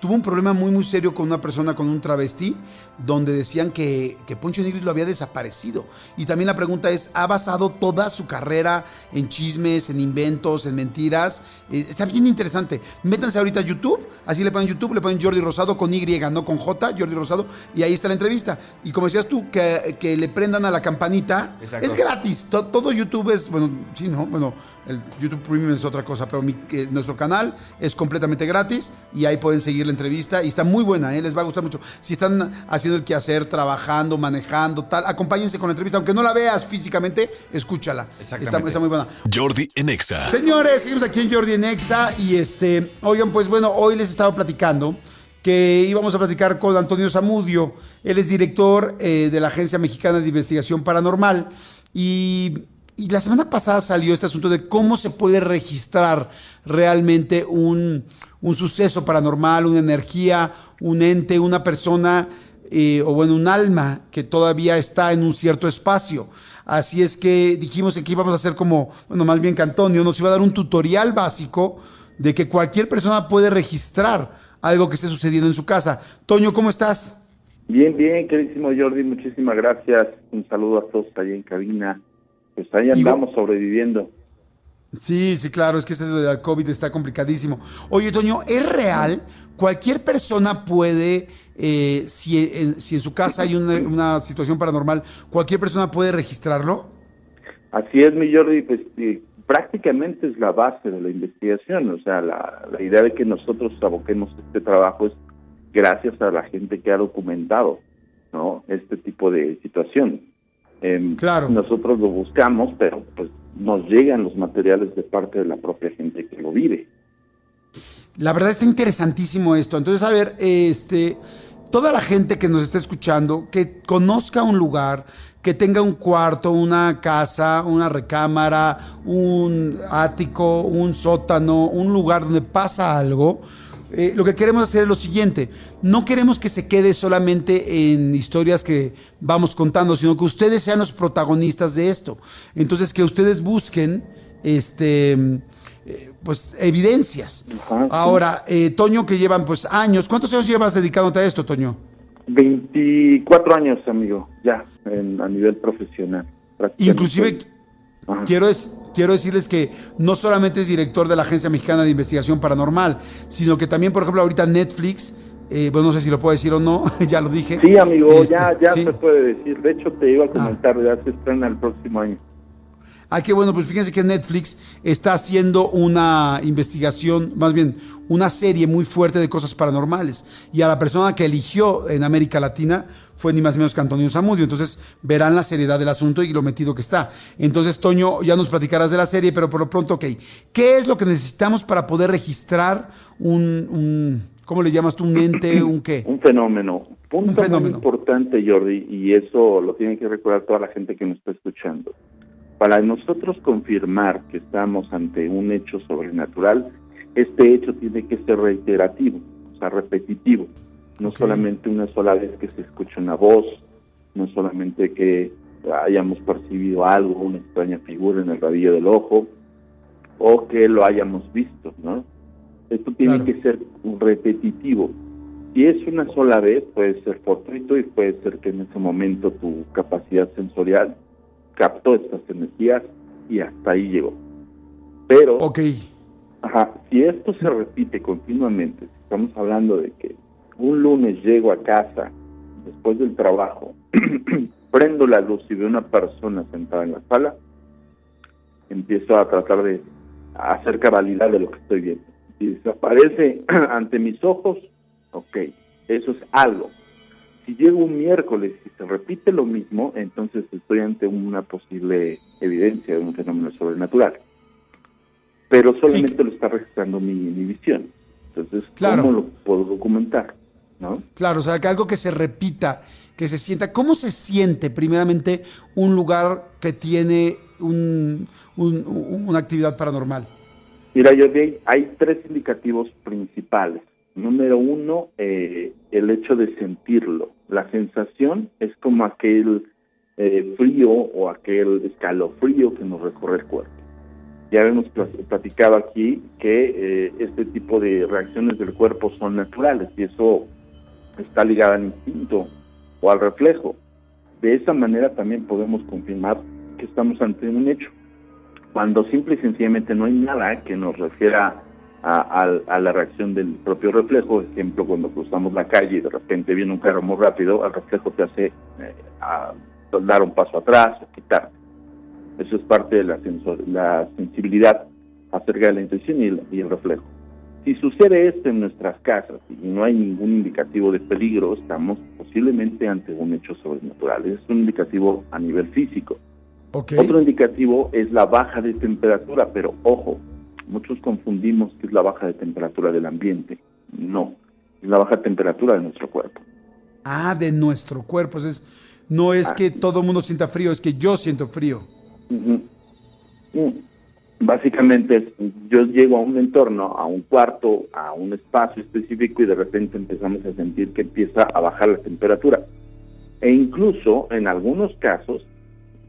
Tuvo un problema muy, muy serio con una persona, con un travesti, donde decían que, que Poncho de Nigris lo había desaparecido. Y también la pregunta es, ¿ha basado toda su carrera en chismes, en inventos, en mentiras? Eh, está bien interesante. Métanse ahorita a YouTube, así le ponen YouTube, le ponen Jordi Rosado con Y, no con J, Jordi Rosado, y ahí está la entrevista. Y como decías tú, que, que le prendan a la campanita, Exacto. es gratis. To- todo YouTube es, bueno, sí, ¿no? Bueno, el YouTube Premium es otra cosa, pero mi- nuestro canal es completamente gratis y ahí pueden seguir la entrevista y está muy buena, ¿eh? les va a gustar mucho. Si están haciendo el quehacer, trabajando, manejando, tal, acompáñense con la entrevista, aunque no la veas físicamente, escúchala. Está, Exactamente. está muy buena. Jordi en Exa. Señores, seguimos aquí en Jordi en Exa y este, oigan, pues bueno, hoy les estaba platicando que íbamos a platicar con Antonio Zamudio. Él es director eh, de la Agencia Mexicana de Investigación Paranormal y, la semana pasada salió este asunto de cómo se puede registrar realmente un, un suceso paranormal, una energía, un ente, una persona eh, o bueno, un alma que todavía está en un cierto espacio. Así es que dijimos que aquí íbamos a hacer como, bueno, más bien que Antonio nos iba a dar un tutorial básico de que cualquier persona puede registrar algo que esté sucediendo en su casa. Toño, ¿cómo estás? Bien, bien, queridísimo Jordi, muchísimas gracias. Un saludo a todos allá en cabina. Pues ahí Digo- andamos sobreviviendo. Sí, sí, claro, es que este del COVID está complicadísimo. Oye, Toño, ¿es real? ¿Cualquier persona puede, eh, si, en, si en su casa hay una, una situación paranormal, cualquier persona puede registrarlo? Así es, mi Jordi, pues eh, prácticamente es la base de la investigación. O sea, la, la idea de que nosotros aboquemos este trabajo es gracias a la gente que ha documentado no este tipo de situación. Em, Claro. Nosotros lo buscamos, pero pues nos llegan los materiales de parte de la propia gente que lo vive. La verdad está interesantísimo esto. Entonces, a ver, este, toda la gente que nos está escuchando, que conozca un lugar, que tenga un cuarto, una casa, una recámara, un ático, un sótano, un lugar donde pasa algo. eh, lo que queremos hacer es lo siguiente, no queremos que se quede solamente en historias que vamos contando, sino que ustedes sean los protagonistas de esto. Entonces, que ustedes busquen, este, eh, pues, evidencias. Ahora, eh, Toño, que llevan pues años, ¿cuántos años llevas dedicándote a esto, Toño? 24 años, amigo, ya, en- a nivel profesional. Inclusive, Ajá. quiero, es, quiero decirles que no solamente es director de la Agencia Mexicana de Investigación Paranormal, sino que también, por ejemplo, ahorita Netflix, eh, bueno, no sé si lo puedo decir o no, [laughs] ya lo dije. Sí, amigo, Este, ya, ya sí. Ah. se puede decir. De hecho, te iba a comentar, ya se estrena el próximo año. Ah, qué bueno, pues fíjense que Netflix está haciendo una investigación, más bien una serie muy fuerte de cosas paranormales. Y a la persona que eligió en América Latina fue ni más ni menos que Antonio Zamudio. Entonces verán la seriedad del asunto y lo metido que está. Entonces, Toño, ya nos platicarás de la serie, pero por lo pronto, ok. ¿Qué es lo que necesitamos para poder registrar un, un ¿cómo le llamas tú? ¿Un ente? [clears throat] ¿Un qué? Un fenómeno. Punto Un fenómeno. muy importante, Jordi, y eso lo tiene que recordar toda la gente que nos está escuchando. Para nosotros confirmar que estamos ante un hecho sobrenatural, este hecho tiene que ser reiterativo, o sea, repetitivo. No solamente una sola vez que se escuche una voz, no solamente que hayamos percibido algo, una extraña figura en el rabillo del ojo, o que lo hayamos visto, ¿no? Esto tiene Claro. que ser repetitivo. Si es una sola vez, puede ser fortuito y puede ser que en ese momento tu capacidad sensorial captó estas energías y hasta ahí llegó. Pero, Ok. ajá, si esto se repite continuamente, si estamos hablando de que un lunes llego a casa después del trabajo, [clears throat] prendo la luz y veo una persona sentada en la sala, empiezo a tratar de hacer cabalidad de lo que estoy viendo. Si desaparece [clears throat] ante mis ojos, ok, eso es algo. Si llego un miércoles y se repite lo mismo, entonces estoy ante una posible evidencia de un fenómeno sobrenatural. Pero solamente lo está registrando mi, mi visión. Entonces, Claro. ¿cómo lo puedo documentar? ¿No? Claro, o sea, que algo que se repita, que se sienta. ¿Cómo se siente, primeramente, un lugar que tiene un- un- un- una actividad paranormal? Mira, yo hay, hay tres indicativos principales. Número uno, eh, el hecho de sentirlo. La sensación es como aquel eh, frío o aquel escalofrío que nos recorre el cuerpo. Ya hemos pla- platicado aquí que eh, este tipo de reacciones del cuerpo son naturales y eso está ligado al instinto o al reflejo. De esa manera también podemos confirmar que estamos ante un hecho cuando simple y sencillamente no hay nada que nos refiera a, a- a la reacción del propio reflejo, ejemplo, cuando cruzamos la calle y de repente viene un carro muy rápido, el reflejo te hace eh, a- dar un paso atrás quitar. Eso es parte de la, sensor- la sensibilidad acerca de la intuición y el, y el reflejo. Si sucede esto en nuestras casas y no hay ningún indicativo de peligro, estamos posiblemente ante un hecho sobrenatural. Es un indicativo a nivel físico. Ok. Otro indicativo es la baja de temperatura, pero ojo, muchos confundimos que es la baja de temperatura del ambiente. No, es la baja temperatura de nuestro cuerpo. Ah, de nuestro cuerpo. Es, no es que todo el mundo sienta frío, es que yo siento frío. Ujú. Mm. Básicamente, yo llego a un entorno, a un cuarto, a un espacio específico y de repente empezamos a sentir que empieza a bajar la temperatura. E incluso, en algunos casos,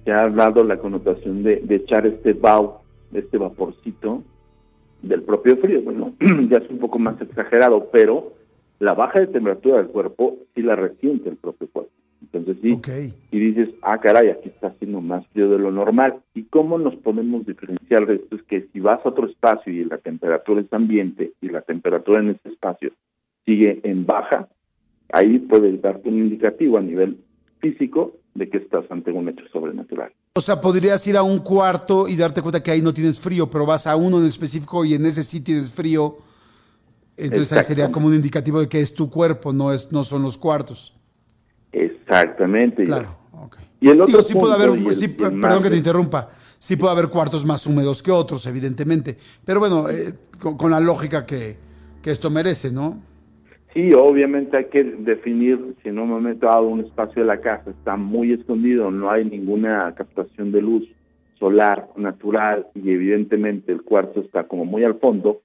se ha dado la connotación de, de echar este vaho, este vaporcito del propio frío. Bueno, [clears throat] ya es un poco más exagerado, pero la baja de temperatura del cuerpo sí la resiente el propio cuerpo. Entonces sí, y dices, ah, caray, aquí está haciendo más frío de lo normal. ¿Y cómo nos podemos diferenciar de esto? Es que si vas a otro espacio y la temperatura es ambiente y la temperatura en ese espacio sigue en baja, ahí puedes darte un indicativo a nivel físico de que estás ante un hecho sobrenatural. O sea, podrías ir a un cuarto y darte cuenta que ahí no tienes frío, pero vas a uno en específico y en ese sí tienes frío. Entonces ahí sería como un indicativo de que es tu cuerpo, no, es, no son los cuartos. Exactamente. Claro. ok. Y el otro Digo, sí puede punto haber, y el- sí, y el perdón más- que te interrumpa, sí puede haber cuartos más húmedos que otros, evidentemente. Pero bueno, eh, con, con la lógica que, que esto merece, ¿no? Sí, obviamente hay que definir si en un momento dado un espacio de la casa está muy escondido, no hay ninguna captación de luz solar natural y evidentemente el cuarto está como muy al fondo,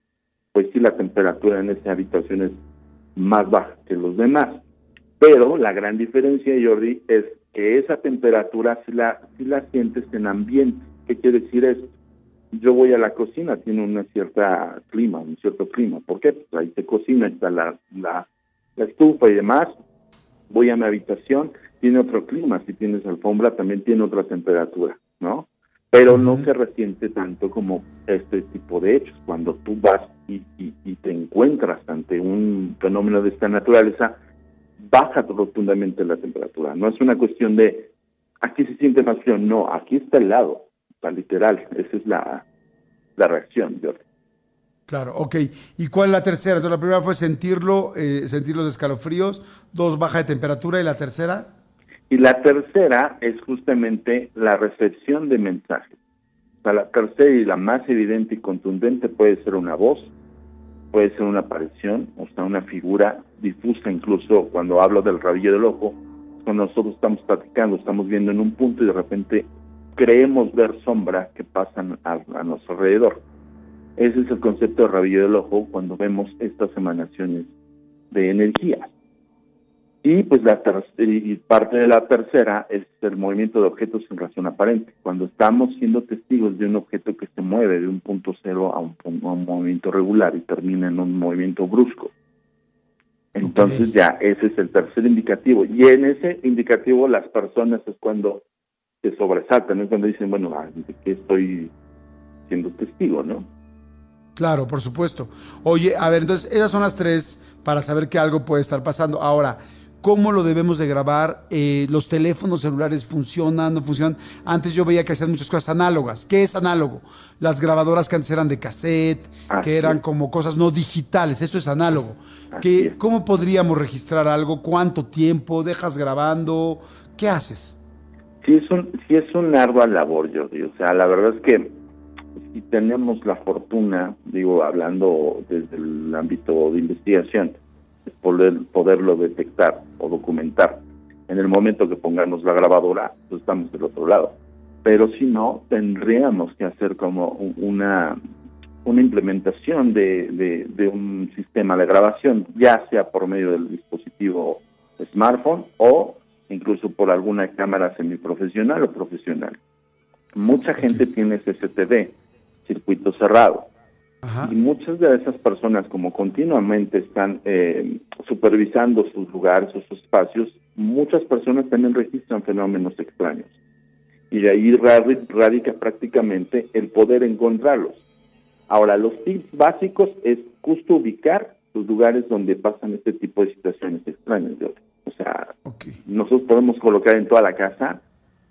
pues sí la temperatura en esa habitación es más baja que los demás. Pero la gran diferencia, Jordi, es que esa temperatura si la, si la sientes en ambiente. ¿Qué quiere decir esto? Yo voy a la cocina, tiene una cierta clima, un cierto clima. ¿Por qué? Pues ahí se cocina, está la, la, la estufa y demás. Voy a mi habitación, tiene otro clima. Si tienes alfombra, también tiene otra temperatura, ¿no? Pero no se resiente tanto como este tipo de hechos. Cuando tú vas y, y- y te encuentras ante un fenómeno de esta naturaleza, baja rotundamente la temperatura. No es una cuestión de aquí se siente más frío, no, aquí está helado, está literal. Esa es la, la reacción, Jordi. Claro, ok. ¿Y cuál es la tercera? Entonces la primera fue sentirlo, eh, sentir los escalofríos, dos, baja de temperatura, y la tercera, Y la tercera es justamente la recepción de mensajes. O sea, la tercera y la más evidente y contundente puede ser una voz, puede ser una aparición, o sea, una figura difusa incluso cuando hablo del rabillo del ojo, cuando nosotros estamos platicando, estamos viendo en un punto y de repente creemos ver sombras que pasan a, a nuestro alrededor. Ese es el concepto de rabillo del ojo cuando vemos estas emanaciones de energías. Y pues la y parte de la tercera es el movimiento de objetos sin razón aparente. Cuando estamos siendo testigos de un objeto que se mueve de un punto cero a un, a un movimiento regular y termina en un movimiento brusco. Entonces ya ese es el tercer indicativo. Y en ese indicativo las personas es cuando se sobresaltan, es cuando dicen, bueno, ¿de qué estoy siendo testigo, no? Claro, por supuesto. Oye, a ver, entonces esas son las tres para saber que algo puede estar pasando. Ahora, cómo lo debemos de grabar, eh, los teléfonos celulares funcionan, no funcionan. Antes yo veía que hacían muchas cosas análogas. ¿Qué es análogo? Las grabadoras que antes eran de cassette, Así que eran es. como cosas no digitales, eso es análogo. ¿Qué- es. ¿Cómo podríamos registrar algo? ¿Cuánto tiempo dejas grabando? ¿Qué haces? Sí es un, sí es un ardua labor, Jordi. O sea, la verdad es que si tenemos la fortuna, digo, hablando desde el ámbito de investigación, es poder, poderlo detectar o documentar. En el momento que pongamos la grabadora, pues estamos del otro lado. Pero si no, tendríamos que hacer como un- una, una implementación de, de un sistema de grabación, ya sea por medio del dispositivo smartphone o incluso por alguna cámara semiprofesional o profesional. Mucha gente tiene CCTV, circuito cerrado, Ajá. y muchas de esas personas, como continuamente están eh, supervisando sus lugares o sus espacios, muchas personas también registran fenómenos extraños. Y de ahí radi- radica prácticamente el poder encontrarlos. Ahora, los tips básicos es justo ubicar los lugares donde pasan este tipo de situaciones extrañas. Jordi. O sea, nosotros podemos colocar en toda la casa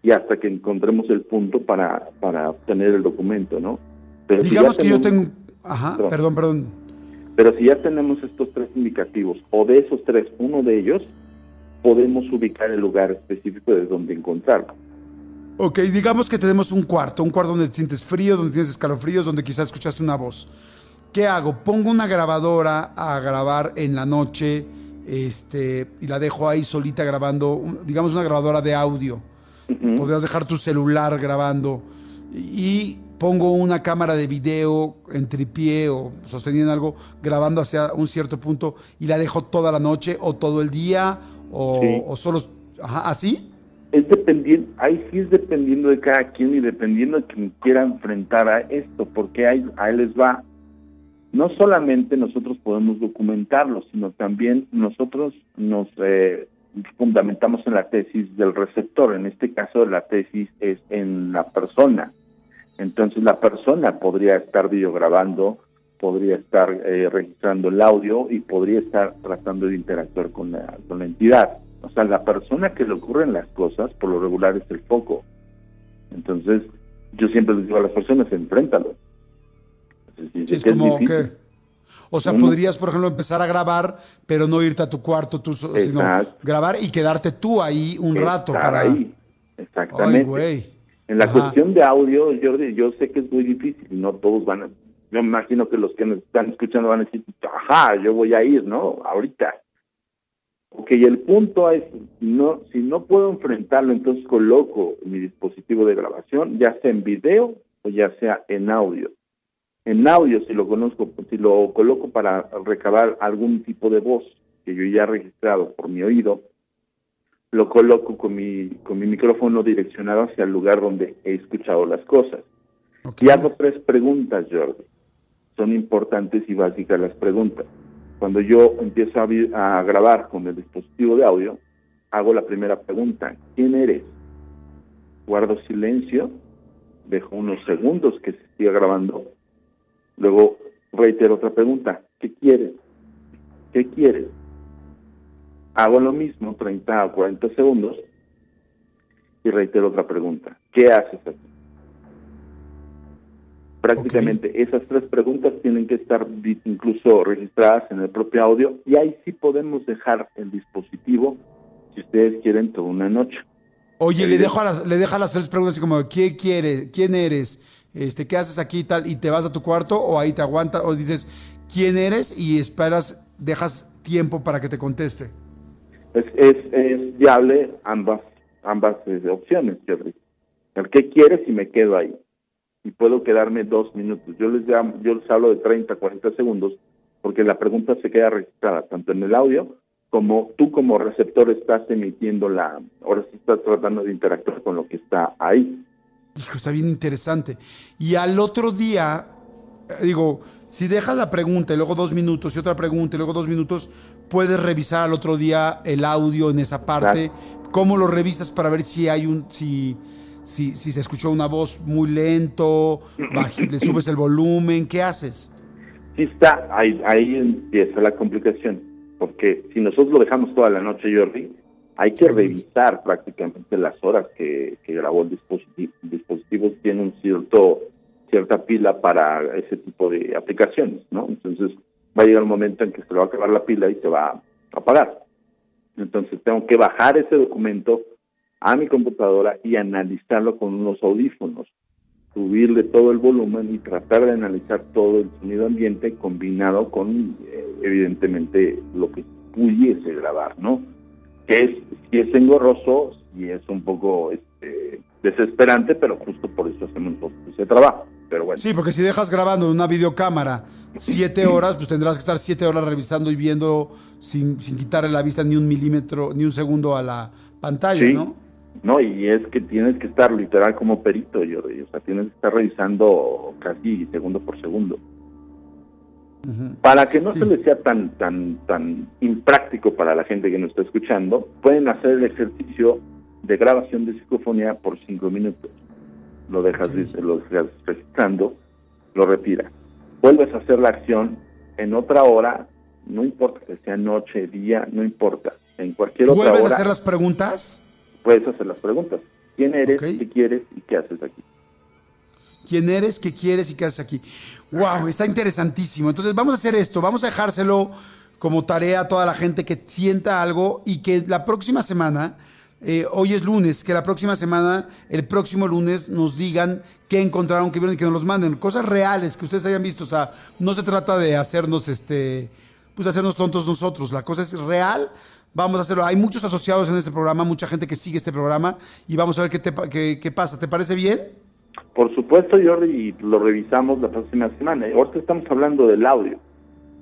y hasta que encontremos el punto para, para obtener el documento, ¿no? Pero si ya Digamos que yo tengo... Ajá, Perdón. perdón, perdón. pero si ya tenemos estos tres indicativos, o de esos tres, uno de ellos, podemos ubicar el lugar específico de donde encontrarlo. Ok, digamos que tenemos un cuarto, un cuarto donde te sientes frío, donde tienes escalofríos, donde quizás escuchaste una voz. ¿Qué hago? Pongo una grabadora a grabar en la noche este, y la dejo ahí solita grabando, digamos una grabadora de audio. Podrías dejar tu celular grabando y pongo una cámara de video en tripié o sosteniendo algo, grabando hacia un cierto punto y la dejo toda la noche o todo el día o, Sí. o solo... Ajá, ¿así? Es dependiendo, ahí sí es dependiendo de cada quien y dependiendo de quien quiera enfrentar a esto, porque ahí, ahí les va. No solamente nosotros podemos documentarlo, sino también nosotros nos eh, fundamentamos en la tesis del receptor. En este caso, la tesis es en la persona. Entonces, la persona podría estar videograbando, podría estar eh, registrando el audio y podría estar tratando de interactuar con la, con la entidad. O sea, la persona que le ocurren las cosas, por lo regular, es el foco. Entonces, yo siempre les digo a las personas, enfréntalo. Sí, es que como que. O sea, podrías, por ejemplo, empezar a grabar, pero no irte a tu cuarto tú, sino grabar y quedarte tú ahí un rato para. ahí. Exactamente. En la Ajá. cuestión de audio, Jordi, yo sé que es muy difícil no todos van a... Yo me imagino que los que nos están escuchando van a decir, ajá, yo voy a ir, ¿no? Ahorita. Ok, y el punto es, no, si no puedo enfrentarlo, entonces coloco mi dispositivo de grabación, ya sea en video o ya sea en audio. En audio, si lo conozco, si lo coloco para recabar algún tipo de voz que yo ya he registrado por mi oído, lo coloco con mi, con mi micrófono direccionado hacia el lugar donde he escuchado las cosas. Ok. Y hago tres preguntas, Jordi. Son importantes y básicas las preguntas. Cuando yo empiezo a, a grabar con el dispositivo de audio, hago la primera pregunta. ¿Quién eres? Guardo silencio, dejo unos segundos que se siga grabando. Luego reitero otra pregunta. ¿Qué quieres? ¿Qué quieres? Hago lo mismo, 30 o 40 segundos, y reitero otra pregunta. ¿Qué haces aquí? Prácticamente esas tres preguntas tienen que estar incluso registradas en el propio audio y ahí sí podemos dejar el dispositivo, si ustedes quieren, toda una noche. Oye, le dejo a las, le deja las tres preguntas así como, ¿qué quieres? ¿Quién eres? Este, ¿Qué haces aquí y tal? ¿Y te vas a tu cuarto o ahí te aguanta? O dices, ¿quién eres? Y esperas, dejas tiempo para que te conteste. Es, es, es viable ambas ambas eh, opciones, Jerry. El que quieres y me quedo ahí. Y puedo quedarme dos minutos. Yo les, llamo, yo les hablo de 30, 40 segundos porque la pregunta se queda registrada tanto en el audio como tú como receptor estás emitiendo la... Ahora sí estás tratando de interactuar con lo que está ahí. Hijo, está bien interesante. Y al otro día, eh, digo, si dejas la pregunta y luego dos minutos y otra pregunta y luego dos minutos, puedes revisar al otro día el audio en esa parte. ¿Cómo lo revisas para ver si hay un, si, si, si se escuchó una voz muy lento, le subes el volumen, ¿qué haces? Sí está, ahí, ahí empieza la complicación. porque si nosotros lo dejamos toda la noche, Jordi, hay que revisar prácticamente las horas que, que grabó el dispositivo. Dispositivos tiene un cierto cierta pila para ese tipo de aplicaciones, ¿no? Entonces va a llegar un momento en que se le va a acabar la pila y se va a apagar. Entonces tengo que bajar ese documento a mi computadora y analizarlo con unos audífonos, subirle todo el volumen y tratar de analizar todo el sonido ambiente combinado con, eh, evidentemente, lo que pudiese grabar, ¿no? Que es, si es engorroso, y es un poco este, desesperante, pero justo por eso hacemos ese trabajo. Pero bueno. Sí, porque si dejas grabando una videocámara siete horas, pues tendrás que estar siete horas revisando y viendo sin, sin quitarle la vista ni un milímetro, ni un segundo a la pantalla, Sí. ¿no? No, y es que tienes que estar literal como perito, yo, o sea, tienes que estar revisando casi segundo por segundo. Para que no Sí. se les sea tan tan tan impráctico para la gente que nos está escuchando, pueden hacer el ejercicio de grabación de psicofonía por cinco minutos. Lo dejas, lo dejas registrando, lo retiras. Vuelves a hacer la acción en otra hora, no importa que sea noche, día, no importa. En cualquier otra ¿Vuelves hora a hacer las preguntas? puedes hacer las preguntas. ¿Quién eres? Ok. ¿Qué quieres? ¿Y qué haces aquí? Quién eres, qué quieres y qué haces aquí. Wow, está interesantísimo. Entonces vamos a hacer esto, vamos a dejárselo como tarea a toda la gente que sienta algo y que la próxima semana, eh, hoy es lunes, que la próxima semana, el próximo lunes, nos digan qué encontraron, qué vieron y que nos los manden. Cosas reales que ustedes hayan visto. O sea, no se trata de hacernos este, pues hacernos tontos nosotros. La cosa es real. Vamos a hacerlo. Hay muchos asociados en este programa, mucha gente que sigue este programa y vamos a ver qué, te qué- qué pasa. ¿Te parece bien? Por supuesto, Jordi, y lo revisamos la próxima semana. Ahorita estamos hablando del audio.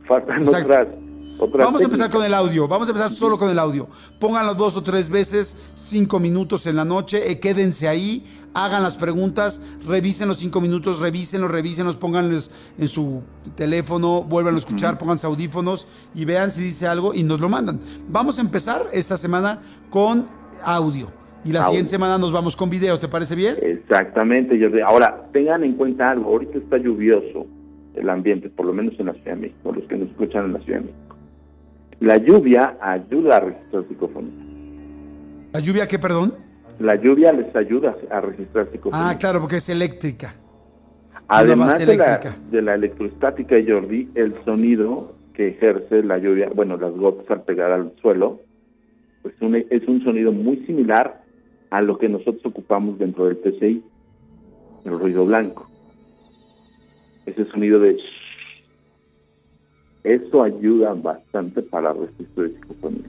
Faltan Exacto. otras, Vamos a empezar con el audio. Vamos a empezar solo con el audio. Pónganlo dos o tres veces, cinco minutos en la noche. eh, quédense ahí, hagan las preguntas, revisen los cinco minutos, revísenlos, revísenlos, pónganlos en su teléfono, vuelvan a escuchar, pónganse audífonos y vean si dice algo y nos lo mandan. Vamos a empezar esta semana con audio. Y la siguiente semana nos vamos con video. ¿Te parece bien? Exactamente, Jordi. Ahora, tengan en cuenta algo. Ahorita está lluvioso el ambiente, por lo menos en la Ciudad de México, los que nos escuchan en la Ciudad de México. La lluvia ayuda a registrar psicofonía. ¿La lluvia qué, perdón? La lluvia les ayuda a registrar psicofonía. Ah, claro, porque es eléctrica. Además de la, de la electrostática, Jordi, el sonido que ejerce la lluvia, bueno, las gotas al pegar al suelo, pues un- es un sonido muy similar a lo que nosotros ocupamos dentro del PCI, el ruido blanco. Ese sonido de... Eso ayuda bastante para el registro de psicofonía.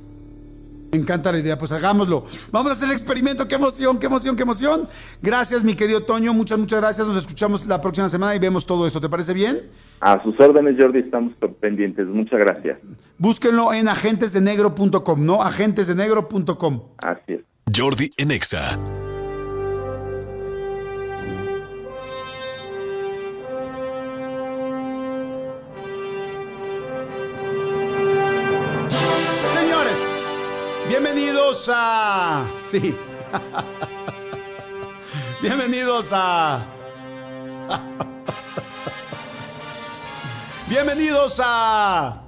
Me encanta la idea, pues hagámoslo. Vamos a hacer el experimento, qué emoción, qué emoción, qué emoción. Gracias, mi querido Toño, muchas, muchas gracias. Nos escuchamos la próxima semana y vemos todo esto. ¿Te parece bien? A sus órdenes, Jordi, estamos pendientes. Muchas gracias. Búsquenlo en agentesdenegro.com, ¿no? Agentesdenegro.com. Así es. Jordi en Exa. Señores, bienvenidos a... Sí. [laughs] bienvenidos a... [laughs] bienvenidos a...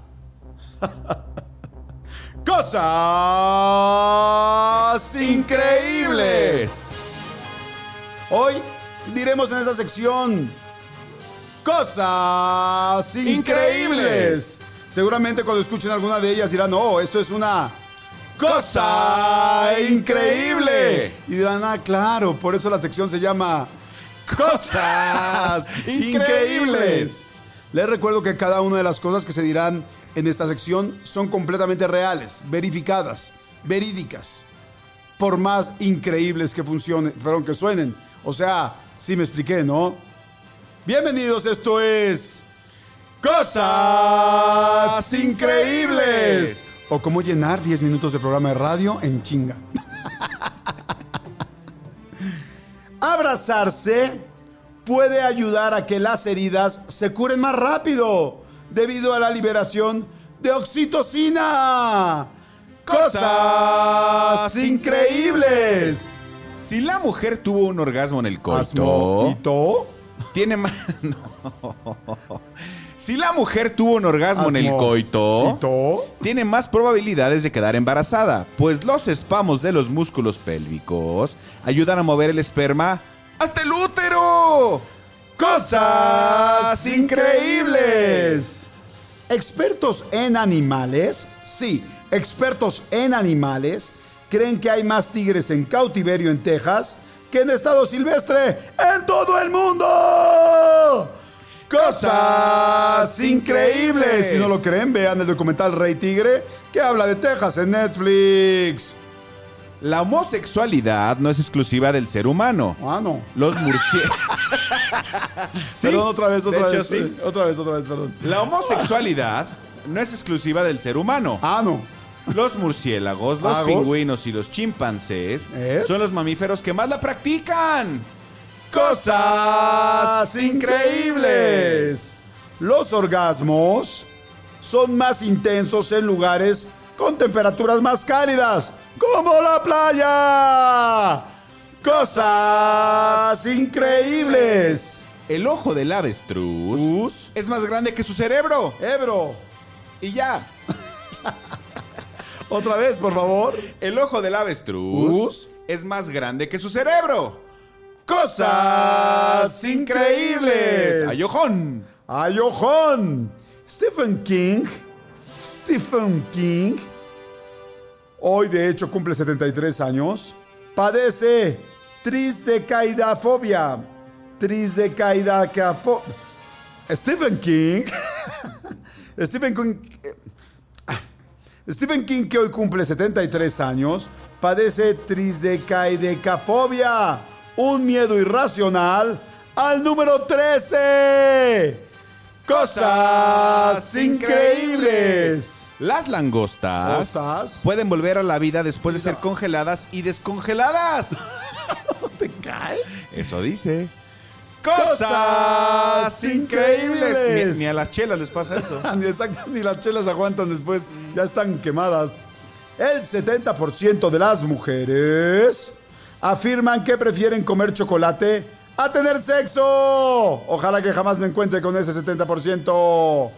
[laughs] Cosas increíbles. Hoy diremos en esa sección cosas increíbles. Seguramente cuando escuchen alguna de ellas dirán, no, esto es una cosa increíble. Y dirán, ah, claro, por eso la sección se llama Cosas [laughs] Increíbles. Les recuerdo que cada una de las cosas que se dirán en esta sección son completamente reales, verificadas, verídicas por más increíbles que funcionen, perdón, que suenen. O sea, sí me expliqué, ¿no? Bienvenidos, esto es Cosas Increíbles. O cómo llenar 10 minutos de programa de radio en chinga. [laughs] Abrazarse puede ayudar a que las heridas se curen más rápido debido a la liberación de oxitocina. Cosas increíbles. Si la mujer tuvo un orgasmo en el coito, tiene más, [laughs] no. Si la mujer tuvo un orgasmo en el ¿Coito? tiene más probabilidades de quedar embarazada, pues los espamos de los músculos pélvicos ayudan a mover el esperma hasta el útero. ¡Cosas increíbles! Expertos en animales, sí, expertos en animales, creen que hay más tigres en cautiverio en Texas que en estado silvestre en todo el mundo. Cosas increíbles. Si no lo creen, vean el documental Rey Tigre que habla de Texas en Netflix. La homosexualidad no es exclusiva del ser humano. Ah, no. Los murciélagos. [laughs] Perdón, otra vez, otra de hecho, vez. sí. Otra vez, otra vez, perdón. La homosexualidad no es exclusiva del ser humano. Ah, no. Los murciélagos, los Agos. pingüinos y los chimpancés ¿Es? son los mamíferos que más la practican. Cosas increíbles. Los orgasmos son más intensos en lugares con temperaturas más cálidas, como la playa. Cosas increíbles. El ojo del avestruz Us. es más grande que su cerebro. Ebro, Y ya. [laughs] otra vez, por favor. El ojo del avestruz Us. es más grande que su cerebro. Cosas increíbles. ¡Ayojón! ¡Ay, ojón! Stephen King. Stephen King. Hoy, de hecho, cumple 73 años. Padece tristecaidafobia. Tristecaidafobia. Stephen King. [laughs] Stephen King. eh, Stephen King, que hoy cumple 73 años, padece tristecaidecafobia, un miedo irracional al número 13. Cosas increíbles. Las langostas pueden volver a la vida después de ser congeladas y descongeladas. [laughs] ¿Te cae? Eso dice. Cosas increíbles. Ni, ni a las chelas les pasa eso. [laughs] Ni exacto, ni las chelas aguantan después, ya están quemadas. El 70% de las mujeres afirman que prefieren comer chocolate a tener sexo. Ojalá que jamás me encuentre con ese 70%.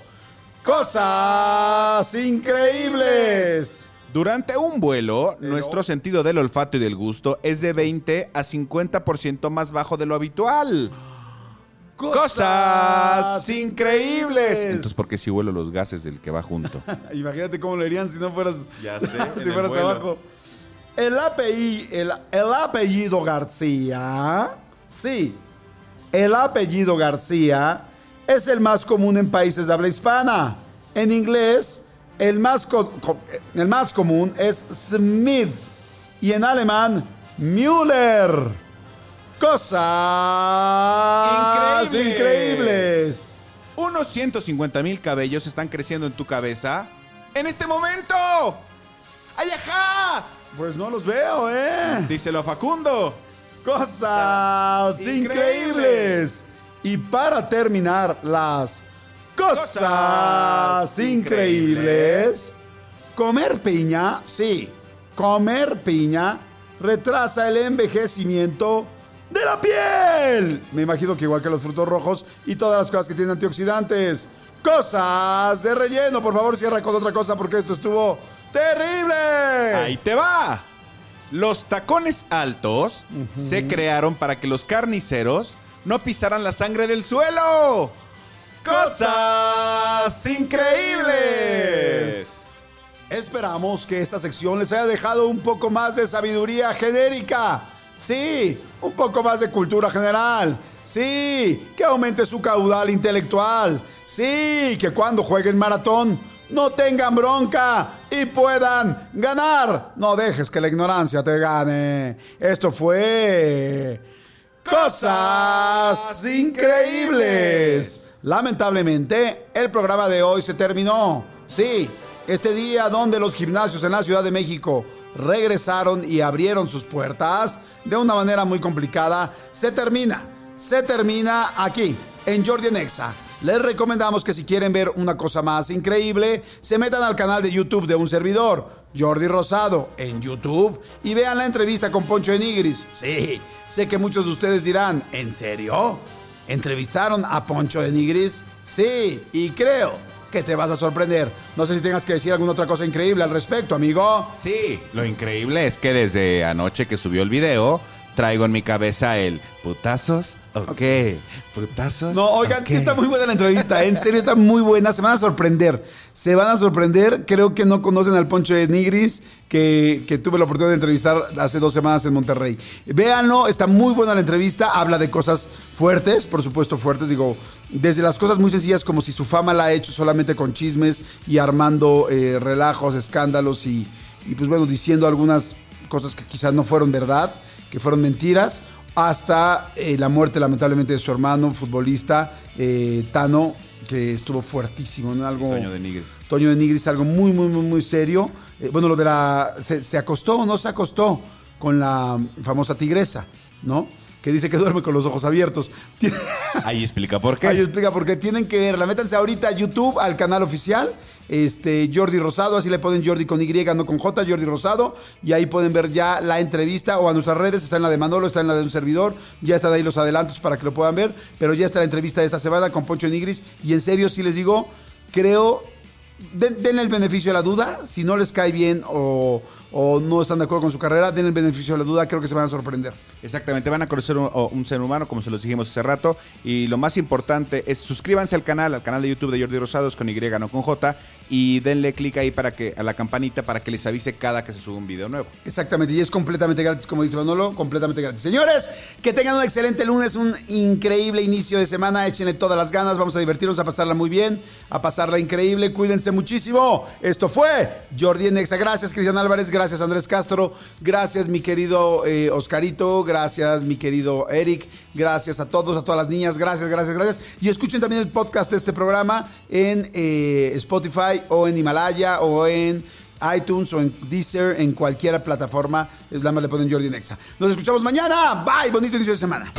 Cosas increíbles. Durante un vuelo, nuestro sentido del olfato y del gusto es de 20 a 50% más bajo de lo habitual. Cosas increíbles. Entonces, ¿por qué si vuelo los gases del que va junto? [laughs] Imagínate cómo lo harían si no fueras, Ya [laughs] sé, si fueras abajo. El el, el apellido García, sí, el apellido García es el más común en países de habla hispana. En inglés, el más, el más común es Smith y en alemán, Müller. Cosas Increíbles. increíbles. Unos 150 mil cabellos están creciendo en tu cabeza en este momento. ¡Ay, ajá! Pues no los veo, ¿eh? Díselo a Facundo. Cosas Increíbles. increíbles. Y para terminar, las cosas, Cosas increíbles. Comer piña, sí, comer piña retrasa el envejecimiento de la piel. Me imagino que igual que los frutos rojos y todas las cosas que tienen antioxidantes. Cosas de relleno, por favor, cierra con otra cosa porque esto estuvo terrible. Ahí te va. Los tacones altos se crearon para que los carniceros no pisaran la sangre del suelo. ¡Cosas increíbles! Esperamos que esta sección les haya dejado un poco más de sabiduría genérica. Sí, un poco más de cultura general. Sí, que aumente su caudal intelectual. Sí, que cuando jueguen maratón no tengan bronca y puedan ganar. No dejes que la ignorancia te gane. Esto fue... Cosas increíbles. Lamentablemente, el programa de hoy se terminó. Sí, este día donde los gimnasios en la Ciudad de México regresaron y abrieron sus puertas de una manera muy complicada, se termina. Se termina aquí, en Jordi Nexa. Les recomendamos que si quieren ver una cosa más increíble, se metan al canal de YouTube de un servidor, Jordi Rosado, en YouTube, y vean la entrevista con Poncho Enigris. Sí, sé que muchos de ustedes dirán, ¿en serio? entrevistaron a Poncho de Nigris. Sí, y creo que te vas a sorprender. No sé si tengas que decir alguna otra cosa increíble al respecto, amigo. Sí, lo increíble es que desde anoche que subió el video, traigo en mi cabeza el putazos. Ok, putazos. No, oigan, sí está muy buena la entrevista, en serio está muy buena, se van a sorprender, se van a sorprender, creo que no conocen al Poncho de Nigris, que, que tuve la oportunidad de entrevistar hace dos semanas en Monterrey. Véanlo, está muy buena la entrevista, habla de cosas fuertes, por supuesto fuertes, digo, desde las cosas muy sencillas como si su fama la ha hecho solamente con chismes y armando eh, relajos, escándalos y, y pues bueno, diciendo algunas cosas que quizás no fueron verdad, que fueron mentiras, hasta eh, la muerte lamentablemente de su hermano, futbolista, eh, Tano, que estuvo fuertísimo, ¿no? Algo, Toño de Nigris. Toño de Nigris, algo muy, muy, muy, muy serio. Eh, bueno, lo de la... Se, se acostó o no se acostó con la famosa tigresa, ¿no? Que dice que duerme con los ojos abiertos. [laughs] Ahí explica por qué. Ahí explica por qué. Tienen que verla. Métanse ahorita a YouTube, al canal oficial, este Jordi Rosado, así le ponen Jordi con Y, no con J, Jordi Rosado, y ahí pueden ver ya la entrevista o a nuestras redes, está en la de Manolo, está en la de un servidor, ya están ahí los adelantos para que lo puedan ver, pero ya está la entrevista de esta semana con Poncho Nigris, y en serio, sí les digo, creo, den, denle el beneficio de la duda, si no les cae bien o, o no están de acuerdo con su carrera, denle el beneficio de la duda, creo que se van a sorprender. Exactamente, van a conocer un, ser humano, como se los dijimos hace rato. Y lo más importante es suscríbanse al canal, al canal de YouTube de Jordi Rosados con Y, no con J. Y denle clic ahí para que, a la campanita para que les avise cada que se suba un video nuevo. Exactamente, y es completamente gratis, como dice Manolo, completamente gratis. Señores, que tengan un excelente lunes, un increíble inicio de semana, échenle todas las ganas, vamos a divertirnos, a pasarla muy bien, a pasarla increíble, cuídense muchísimo. Esto fue Jordi Nexa, gracias Cristian Álvarez, gracias Andrés Castro, gracias mi querido eh, Oscarito, gracias mi querido Eric, gracias a todos, a todas las niñas, gracias, gracias, gracias. Y escuchen también el podcast de este programa en eh, Spotify o en Himalaya o en iTunes o en Deezer, en cualquier plataforma. Nada más le ponen Jordi Nexa. Nos escuchamos mañana. Bye, bonito inicio de semana.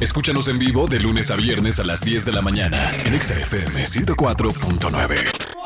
Escúchanos en vivo de lunes a viernes a las 10 de la mañana en Exa FM 104.9.